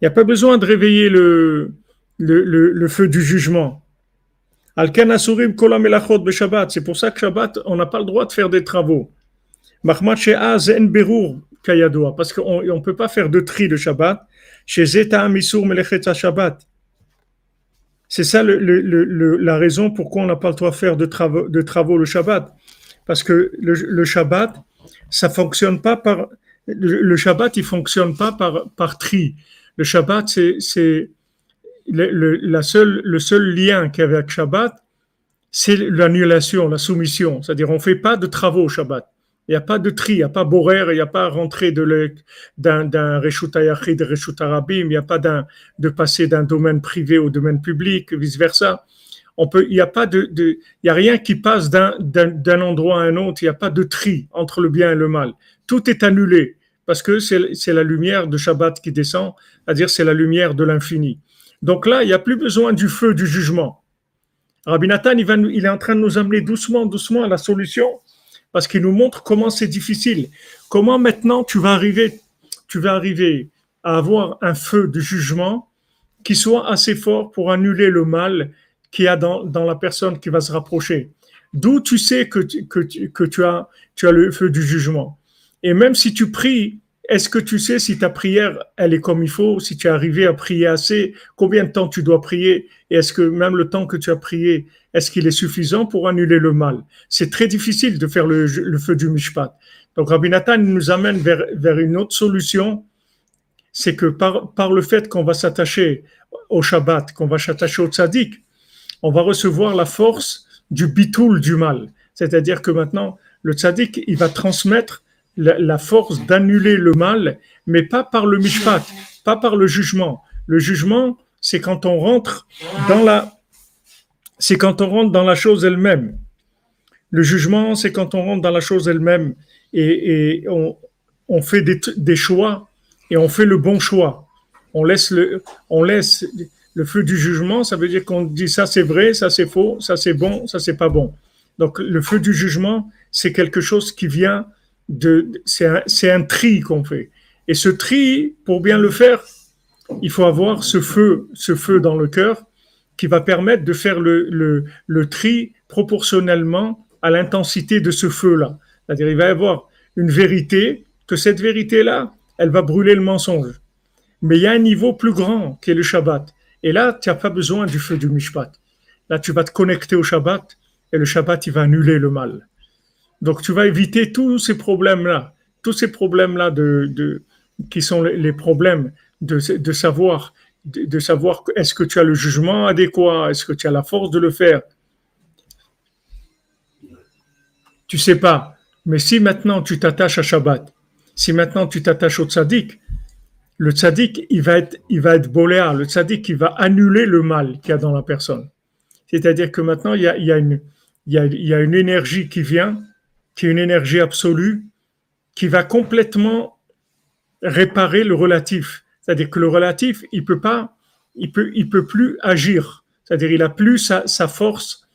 il n'y a pas besoin de réveiller le, le, le- le feu du jugement. C'est pour ça que Shabbat, on n'a pas le droit de faire des travaux. Parce qu'on ne peut pas faire de tri de Shabbat. C'est ça le- le- le- le- la raison pourquoi on n'a pas le droit de faire de travaux, de travaux le Shabbat. Parce que le, le Shabbat, ça fonctionne pas par. Le, Shabbat, il fonctionne pas par, tri. Le Shabbat, c'est, le, le- seul lien qu'il y a avec Shabbat, c'est l'annulation, la soumission. C'est-à-dire, on fait pas de travaux au Shabbat. Il n'y a pas de tri, il n'y a pas borer, il n'y a pas rentrer d'un, d'un Reshut Hayachid, de Reshut Arabim, il n'y a pas de passer d'un domaine privé au domaine public, vice versa. On peut, il n'y a de, a rien qui passe d'un endroit à un autre. Il n'y a pas de tri entre le bien et le mal. Tout est annulé parce que c'est, la lumière de Shabbat qui descend, c'est-à-dire c'est la lumière de l'infini. Donc là, il n'y a plus besoin du feu du jugement. Rabbi Nathan, il, est en train de nous amener doucement, doucement à la solution parce qu'il nous montre comment c'est difficile. Comment maintenant tu vas arriver, tu vas arriver à avoir un feu de jugement qui soit assez fort pour annuler le mal qu'il y a dans, la personne qui va se rapprocher. D'où tu sais que, tu as le feu du jugement. Et même si tu pries, est-ce que tu sais si ta prière, elle est comme il faut, si tu es arrivé à prier assez, combien de temps tu dois prier, et est-ce que même le temps que tu as prié, est-ce qu'il est suffisant pour annuler le mal? C'est très difficile de faire le, feu du mishpat. Donc Rabbi Nathan nous amène vers, vers une autre solution, c'est que par, par le fait qu'on va s'attacher au Shabbat, qu'on va s'attacher au tzaddik, on va recevoir la force du bitoul du mal. C'est-à-dire que maintenant, le tzaddik, il va transmettre la, force d'annuler le mal, mais pas par le mishpat, pas par le jugement. Le jugement, c'est quand on rentre dans la, c'est quand on rentre dans la chose elle-même. Le jugement, c'est quand on rentre dans la chose elle-même et, on, fait des, des, choix et on fait le bon choix. On laisse le, on laisse le feu du jugement, ça veut dire qu'on dit ça c'est vrai, ça c'est faux, ça c'est bon, ça c'est pas bon. Donc le feu du jugement, c'est quelque chose qui vient c'est un, tri qu'on fait. Et ce tri, pour bien le faire, il faut avoir ce feu, ce feu dans le cœur qui va permettre de faire le tri proportionnellement à l'intensité de ce feu-là. C'est-à-dire, il va y avoir une vérité, que cette vérité-là, elle va brûler le mensonge. Mais il y a un niveau plus grand qui est le Shabbat. Et là, tu n'as pas besoin du feu du Mishpat. Là, tu vas te connecter au Shabbat et le Shabbat, il va annuler le mal. Donc, tu vas éviter tous ces problèmes-là, tous ces problèmes-là de, qui sont les problèmes de, savoir, de, savoir est-ce que tu as le jugement adéquat, est-ce que tu as la force de le faire? Tu sais pas. Mais si maintenant tu t'attaches à Shabbat, si maintenant tu t'attaches au tzaddik, le tzaddik, il va être, il va être boléa. Le tzaddik, il va annuler le mal qu'il y a dans la personne. C'est-à-dire que maintenant, il y a une énergie qui vient, qui est une énergie absolue, qui va complètement réparer le relatif. C'est-à-dire que le relatif, il peut pas, il peut, il peut plus agir. C'est-à-dire, il a plus sa, force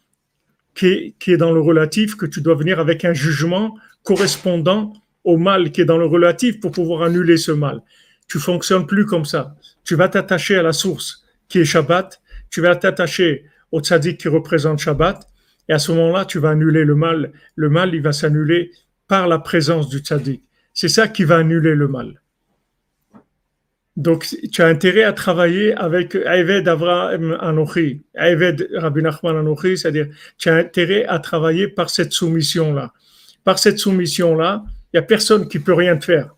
qui est, qui est dans le relatif, que tu dois venir avec un jugement correspondant au mal qui est dans le relatif pour pouvoir annuler ce mal. Tu fonctionnes plus comme ça. Tu vas t'attacher à la source qui est Shabbat. Tu vas t'attacher au tzaddik qui représente Shabbat. Et à ce moment-là, tu vas annuler le mal. Le mal, il va s'annuler par la présence du tzaddik. C'est ça qui va annuler le mal. Donc, tu as intérêt à travailler avec Ayved Avraham Anochi, Ayved Rabbi Nachman Anochi, c'est-à-dire, tu as intérêt à travailler par cette soumission-là. Par cette soumission-là, il n'y a personne qui peut rien te faire.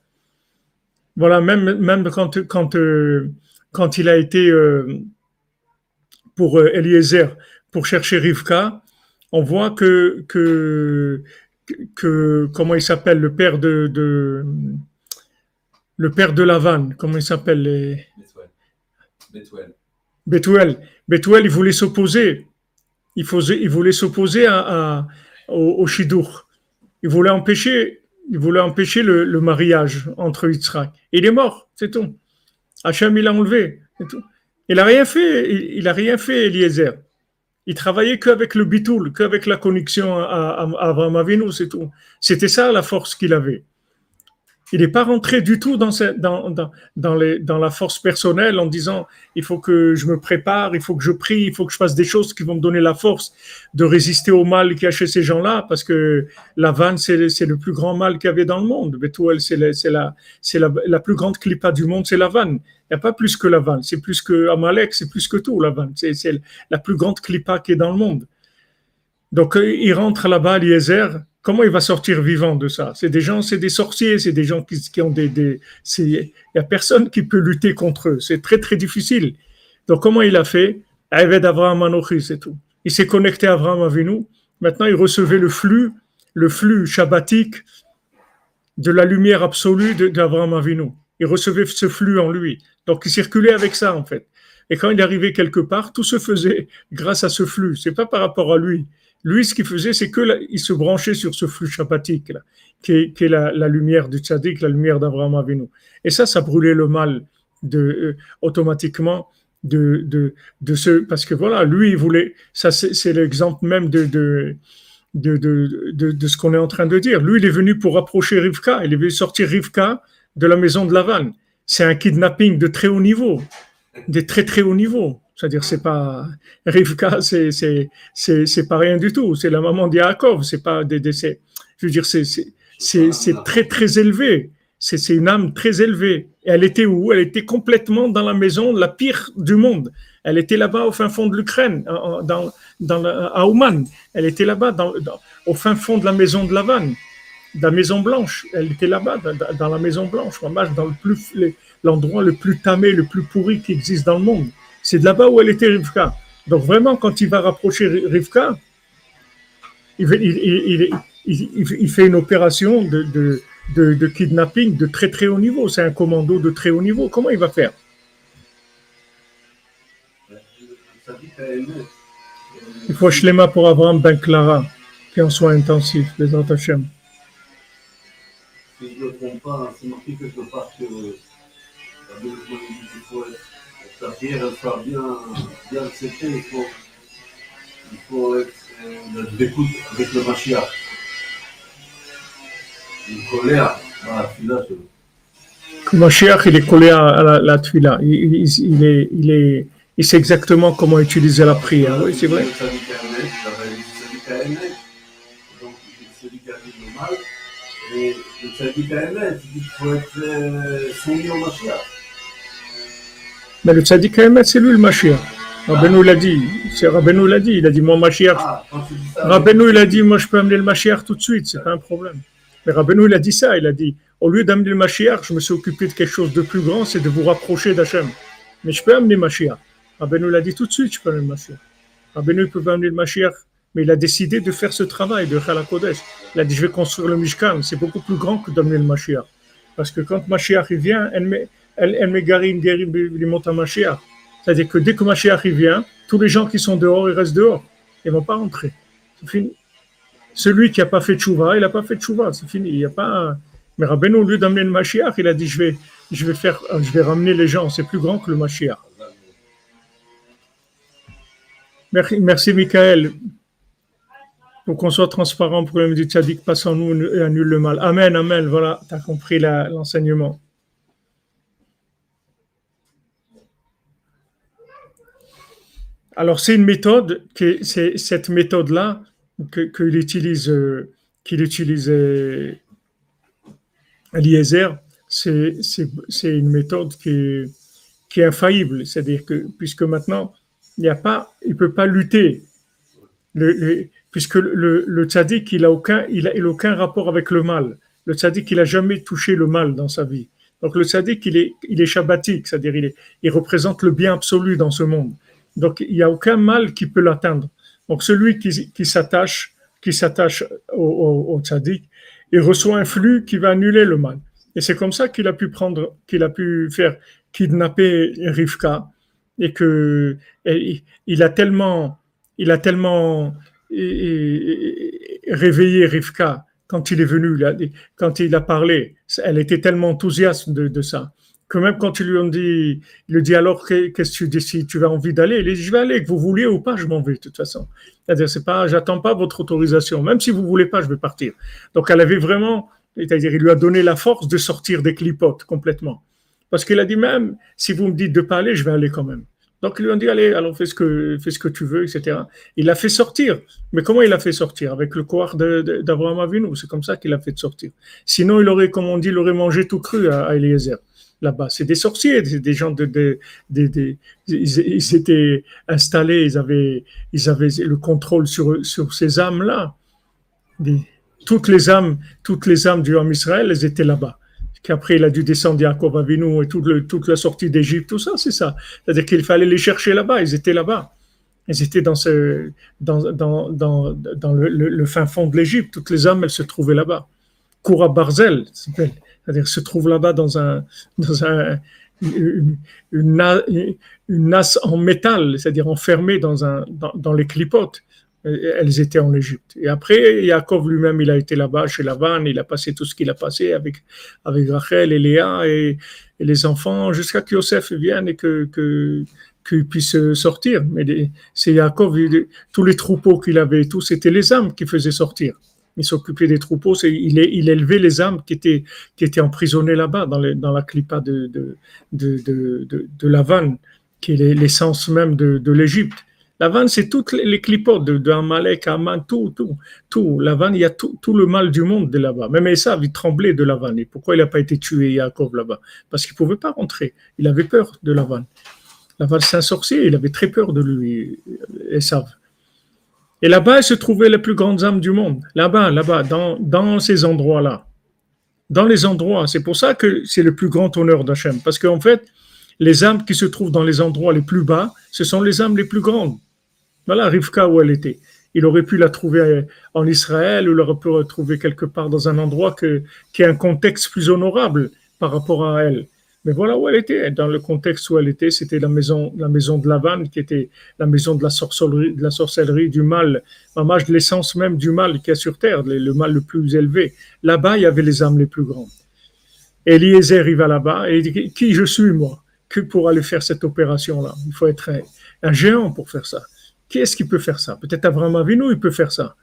Voilà, même, même quand, quand, euh, quand il a été euh, pour euh, Eliezer, pour chercher Rivka, on voit que, que, que comment il s'appelle, le père de, de le père de Lavan, comment il s'appelle les... Bethuel. Bethuel. Bethuel, il voulait s'opposer. Il, faisait, il voulait s'opposer à, à, au, au Shidour. Il voulait empêcher, il voulait empêcher le, le mariage entre Yitzhak. Il est mort, c'est tout. Hachem, il l'a enlevé, c'est tout. Il n'a rien fait, il, il a rien fait, Eliezer. Il travaillait qu'avec le bitoul, qu'avec la connexion à, à, Avram c'est tout. C'était ça la force qu'il avait. Il n'est pas rentré du tout dans, la force personnelle en disant il faut que je me prépare, il faut que je prie, il faut que je fasse des choses qui vont me donner la force de résister au mal qu'il y a chez ces gens-là, parce que la vanne, c'est le plus grand mal qu'il y avait dans le monde. La, c'est la, la plus grande clipa du monde, c'est la vanne. N'y a pas plus que la vanne, c'est plus que Amalek, c'est plus que tout, la vanne. C'est la plus grande clipa qui est dans le monde. Donc, euh, il rentre là-bas, Eliezer. Comment il va sortir vivant de ça? C'est des gens, c'est des sorciers, c'est des gens qui, ont des. il n'y a personne qui peut lutter contre eux. C'est très, très difficile. Donc, comment il a fait? Avec Abraham Anochi, c'est tout. Il s'est connecté à Abraham Avinu. Maintenant, il recevait le flux, le flux shabbatique de la lumière absolue d'Abraham Avinu. Il recevait ce flux en lui. Donc, il circulait avec ça, en fait. Et quand il arrivait quelque part, tout se faisait grâce à ce flux. C'est pas par rapport à lui. Lui, ce qu'il faisait, c'est que il se branchait sur ce flux shabbatique, là, qui est, la, lumière du tzaddik, la lumière d'Abraham Avinu. Et ça, ça brûlait le mal de, euh, automatiquement de, de, de ce, parce que voilà, lui, il voulait, ça, c'est c'est l'exemple même de, de, de, de, de, de ce qu'on est en train de dire. Lui, il est venu pour rapprocher Rivka. Il est venu sortir Rivka de la maison de Laval. C'est un kidnapping de très haut niveau, de très très haut niveau. C'est-à-dire, c'est pas Rivka, c'est c'est pas rien du tout. C'est la maman d'Yaakov. C'est pas des décès. Je veux dire, c'est c'est très très élevé. C'est une âme très élevée. Et elle était où? Elle était complètement dans la maison la pire du monde. Elle était là-bas au fin fond de l'Ukraine, dans dans à Ouman. Elle était là-bas dans- au fin fond de la maison de Lavanne, de la maison blanche. Elle était là-bas dans, la maison blanche, dans l'endroit le plus tamé, le plus pourri qui existe dans le monde. C'est de là-bas où elle était Rivka. Donc vraiment, quand il va rapprocher Ri- Rivka, il, fait une opération de, kidnapping de très très haut niveau. C'est un commando de très haut niveau. Comment il va faire? Il faut Shlema pour Abraham Ben Clara, qui en soit intensif, les Hashem. Si je ne me trompe pas, c'est marqué quelque part que la Bible qu'il faut être, la prière elle soit bien, bien acceptée, il faut, il faut être euh, d'écoute avec le Mashiach. Une colère, voilà, celui-là, je- Que Mashiach, il est collé à, la, la tuila. Il, il, il est, il est, il sait exactement comment utiliser la prière. Oui, c'est vrai. Le soumis au Mashiach. Mais le tzaddik Haemet, c'est lui le Mashiach. Rabbeinu l'a dit. C'est Rabbeinu l'a dit. Il a dit, mon Mashiach. Rabbeinu, il a dit, moi, je peux amener le Mashiach tout de suite. C'est pas un problème. Mais Rabbeinu, il a dit ça. Il a dit, au lieu d'amener le Mashiach, je me suis occupé de quelque chose de plus grand, c'est de vous rapprocher d'Hachem. Mais je peux amener Mashiach. Rabbeinu l'a dit tout de suite, je peux amener le Mashiach. Rabbeinu il peut amener le Mashiach, il a décidé de faire ce travail de Chala Kodesh. Il a dit, je vais construire le Mishkan. C'est beaucoup plus grand que d'amener le Mashiach. Parce que quand Mashiach il vient, elle Garim, Garim, il monte à Mashiach. C'est-à-dire que dès que Mashiach il vient, tous les gens qui sont dehors, ils restent dehors. Ils vont pas rentrer. Celui qui n'a pas fait de chouva, il n'a pas fait de chouva. C'est fini. Il y a pas. Mais Rabbeinu, au lieu d'amener le Mashiach, il a dit, je vais, je vais faire, je vais ramener les gens. C'est plus grand que le Mashiach. Merci, merci Michael. Pour qu'on soit transparent pour le passe en nous et annule le mal. Amen, amen. Voilà, tu as compris l'enseignement. Alors, c'est une méthode, que, c'est cette méthode-là qu'il utilise, qu'il utilise euh, Eliezer, c'est une méthode qui est, qui est infaillible. C'est-à-dire que, puisque maintenant, il n'y a pas, il peut pas lutter. Le- puisque le, le tzaddik, il a aucun, il a, il a aucun rapport avec le mal. Le tzaddik, il a jamais touché le mal dans sa vie. Donc le tzaddik, il est, il est shabbatique, c'est-à-dire il, est, il représente le bien absolu dans ce monde. Donc il n'y a aucun mal qui peut l'atteindre. Donc celui qui, qui s'attache, qui s'attache au, au, au tzaddik, il reçoit un flux qui va annuler le mal. Et c'est comme ça qu'il a pu prendre, qu'il a pu faire kidnapper Rivka et que il a tellement, il a tellement et- Rivka quand il est venu, là, quand il a parlé. Elle était tellement enthousiaste de, ça que même quand ils lui ont dit, il lui dit alors que- qu'est-ce que tu décides, tu as envie d'aller, il dit je vais aller, que vous vouliez ou pas, je m'en vais de toute façon. C'est-à-dire c'est pas, j'attends pas votre autorisation, même si vous voulez pas, je vais partir. Donc elle avait vraiment C'est-à-dire, il lui a donné la force de sortir des clipotes complètement. Parce qu'il a dit même, si vous me dites de pas aller, je vais aller quand même. Donc, ils lui ont dit, allez, alors fais ce que, fais ce que tu veux, etc. Il l'a fait sortir. Mais comment il l'a fait sortir? Avec le de- d'Abraham Avinu. C'est comme ça qu'il a fait sortir? Sinon, il aurait, comme on dit, il aurait mangé tout cru à, Eliezer. Là-bas, c'est des sorciers, des, des gens de, ils, étaient installés, ils avaient, ils avaient le contrôle sur, sur ces âmes-là. Toutes les âmes, toutes les âmes du homme Israël, elles étaient là-bas. Qu'après, il a dû descendre Yaakov Avinu et toute, toute la sortie d'Égypte, tout ça, c'est ça. C'est-à-dire qu'il fallait les chercher là-bas, ils étaient là-bas. Ils étaient dans, ce, dans, le, fin fond de l'Égypte. Toutes les âmes, elles se trouvaient là-bas. Koura Barzel, c'est-à-dire se trouve là-bas dans, un, une, une, en métal, c'est-à-dire enfermée dans les clipotes. Elles étaient en Égypte. Et après, Yaakov lui-même, il a été là-bas chez Lavan, il a passé tout ce qu'il a passé avec, avec Rachel et Léa et, les enfants jusqu'à que Yosef vienne et que, que, qu'il puisse sortir. Mais c'est il- tous les troupeaux qu'il avait, tout, c'était les âmes qui faisaient sortir. Il s'occupait des troupeaux, il, il élevait les âmes qui étaient, qui étaient emprisonnées là-bas, dans, dans la clipa de, de, de, qui est les- l'essence même de l'Égypte. Lavan, c'est toutes les, clipotes de, de Amalek, tout, tout, tout. Lavan, il y a tout, le mal du monde de là-bas. Même Esav, il tremblait de Lavan. Et pourquoi il n'a pas été tué, Yaakov, là-bas? Parce qu'il ne pouvait pas rentrer. Il avait peur de Lavan. Lavan, c'est un sorcier, il avait très peur de lui, Esav. Et là-bas, se trouvaient les plus grandes âmes du monde. Là-bas, là-bas, dans, dans ces endroits-là. Dans les endroits. C'est pour ça que c'est le plus grand honneur d'Hachem. Parce qu'en fait, les âmes qui se trouvent dans les endroits les plus bas, ce sont les âmes les plus grandes. Voilà Rivka où elle était. Il aurait pu la trouver en Israël ou l'aurait pu retrouver quelque part dans un endroit qui a un contexte plus honorable par rapport à elle. Mais voilà où elle était. Dans le contexte où elle était, c'était la maison, la maison de Lavan, qui était la maison de la sorcellerie, de la sorcellerie du mal, de l'essence même du mal qu'il y a sur terre, le, mal le plus élevé. Là-bas, il y avait les âmes les plus grandes. Eliezer, il va là-bas et il dit Qui je suis, moi Que pour aller faire cette opération-là? Il faut être un géant pour faire ça. Qui est-ce qui peut faire ça? Peut-être Abraham Avinu, il peut faire ça.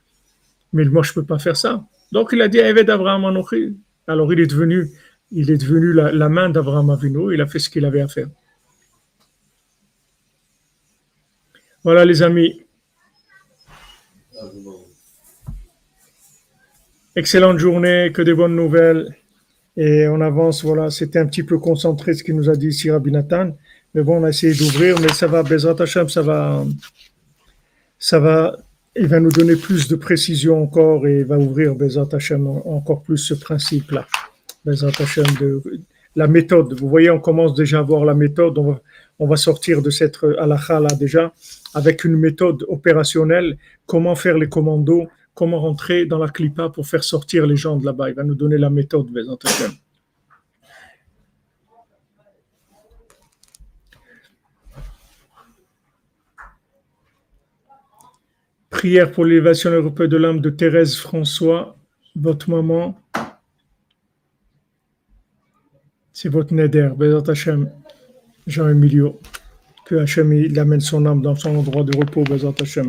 Mais moi, je ne peux pas faire ça. Donc, il a dit Eved Abraham Anochi. Alors, il est devenu, il est devenu la, main d'Abraham Avinu. Il a fait ce qu'il avait à faire. Voilà, les amis. Excellente journée, que des bonnes nouvelles. Et on avance, voilà, c'était un petit peu concentré ce qu'il nous a dit ici Rabbi Nathan. Mais bon, on a essayé d'ouvrir, mais ça va, Bezrat Hashem, ça va, ça va, il va nous donner plus de précision encore et va ouvrir Bezrat Hashem en- encore plus ce principe-là. Bezrat Hashem, de, la méthode. Vous voyez, on commence déjà à voir la méthode. On va, on va sortir de cette halakha là déjà avec une méthode opérationnelle. Comment faire les commandos, comment rentrer dans la clipa pour faire sortir les gens de là-bas? Il va nous donner la méthode, Bezrat Hashem. Prière pour l'élévation européenne de l'âme de Thérèse François, votre maman. C'est votre neder, Bezat Hashem, Jean-Emilio. Que Hashem il amène son âme dans son endroit de repos, Bezat Hashem.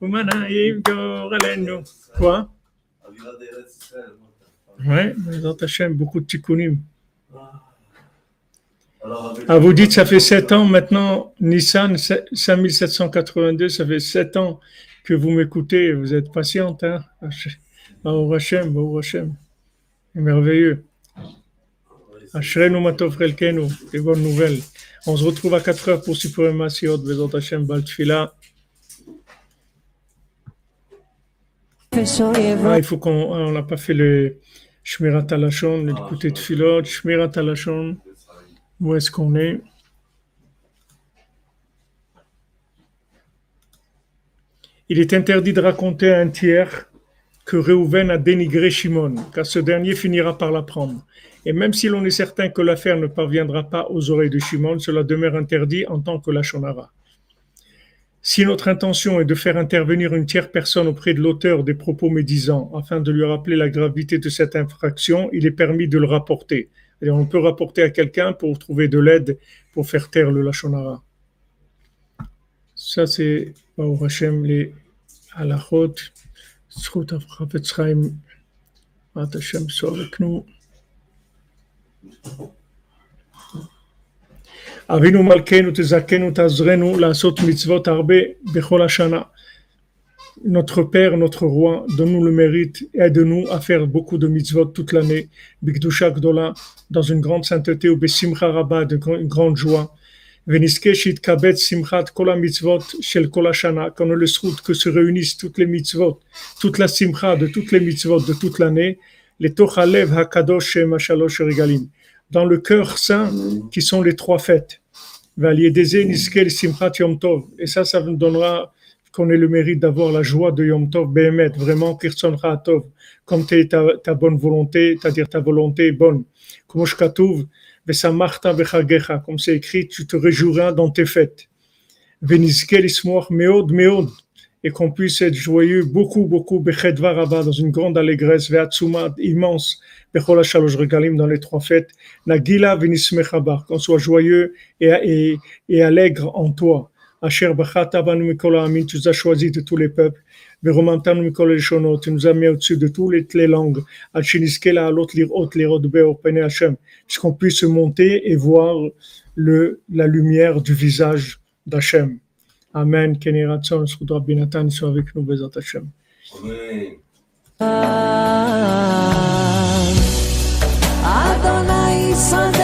Umanayi galenu. Quoi? Ouais, dans ta chaîne, beaucoup de tikkunim. Ah, vous dites, ça fait 7 ans maintenant, Nissan 5782, ça fait 7 ans que vous m'écoutez, vous êtes patiente, hein? Baruch Hashem, Baruch Hashem. Merveilleux. Ashrenu Matov Relkenu, des bonnes nouvelles. On se retrouve à 4 heures pour supprimer Masiot, Bezot Hashem, Baltfila. Ah, il faut qu'on. Ah, on n'a pas fait le Shmirat Alashon, le côté de Filot, Shmirat Alashon. Où est-ce qu'on est? Il est interdit de raconter à un tiers que Réhouven a dénigré Shimon, car ce dernier finira par l'apprendre. Et même si l'on est certain que l'affaire ne parviendra pas aux oreilles de Shimon, cela demeure interdit en tant que Lachonara. Si notre intention est de faire intervenir une tierce personne auprès de l'auteur des propos médisants afin de lui rappeler la gravité de cette infraction, il est permis de le rapporter. On peut rapporter à quelqu'un pour trouver de l'aide pour faire taire le Lachonara. Ça, c'est les halachot. Zchut Chafetz Chaim, Mat Hashem soit avec nous. אבינו מלכנו תזכנו תעזרנו לעשות מצוות הרבה בכל השנה. Notre Père, notre Roi, donne-nous le mérite, aide-nous à faire beaucoup de mitzvot toute l'année, Bigdusha Gdola, dans une grande sainteté, ou Besimcha Rabba, de gr- une grande joie. Veniske shit kabet simchat kol mitzvot shel kol hashana, qu'on ne le souhaite que se réunissent toutes les mitzvot, toute la simcha de toutes les mitzvot de toute l'année, les tochalev hakadosh shem hashalosh regalim, dans le cœur saint qui sont les trois fêtes. Simchat yom tov. Et ça, ça nous donnera qu'on ait le mérite d'avoir la joie de Yom Tov Behemet, vraiment Kirson Tov, comme ta, ta bonne volonté, c'est-à-dire ta volonté est bonne. Comme Vesamarta Bechagecha, comme c'est écrit, tu te réjouiras dans tes fêtes. Venizkel Ismoach Meod Meod, et qu'on puisse être joyeux beaucoup, beaucoup, Bechedva Rabba, dans une grande allégresse, Veatsuma immense, Bechol HaShalosh Regalim, dans les trois fêtes, Nagila Venismechabar, qu'on soit joyeux et, et, et allègre en toi. Asher Bachata Banu Mikol Amin, tu as choisi de tous les peuples. Veromantanu Mikol Leshonot, tu nous as mis au-dessus de toutes les, les langues. Alchiniskela Alot Lirot Lirot Beor Pene Hashem, puisqu'on puisse monter et voir le, la lumière du visage d'Hachem. Amen. Keni Ratzon, Sudra Binatan, soit avec nous, Bezat Hashem. Amen. אדוני שדה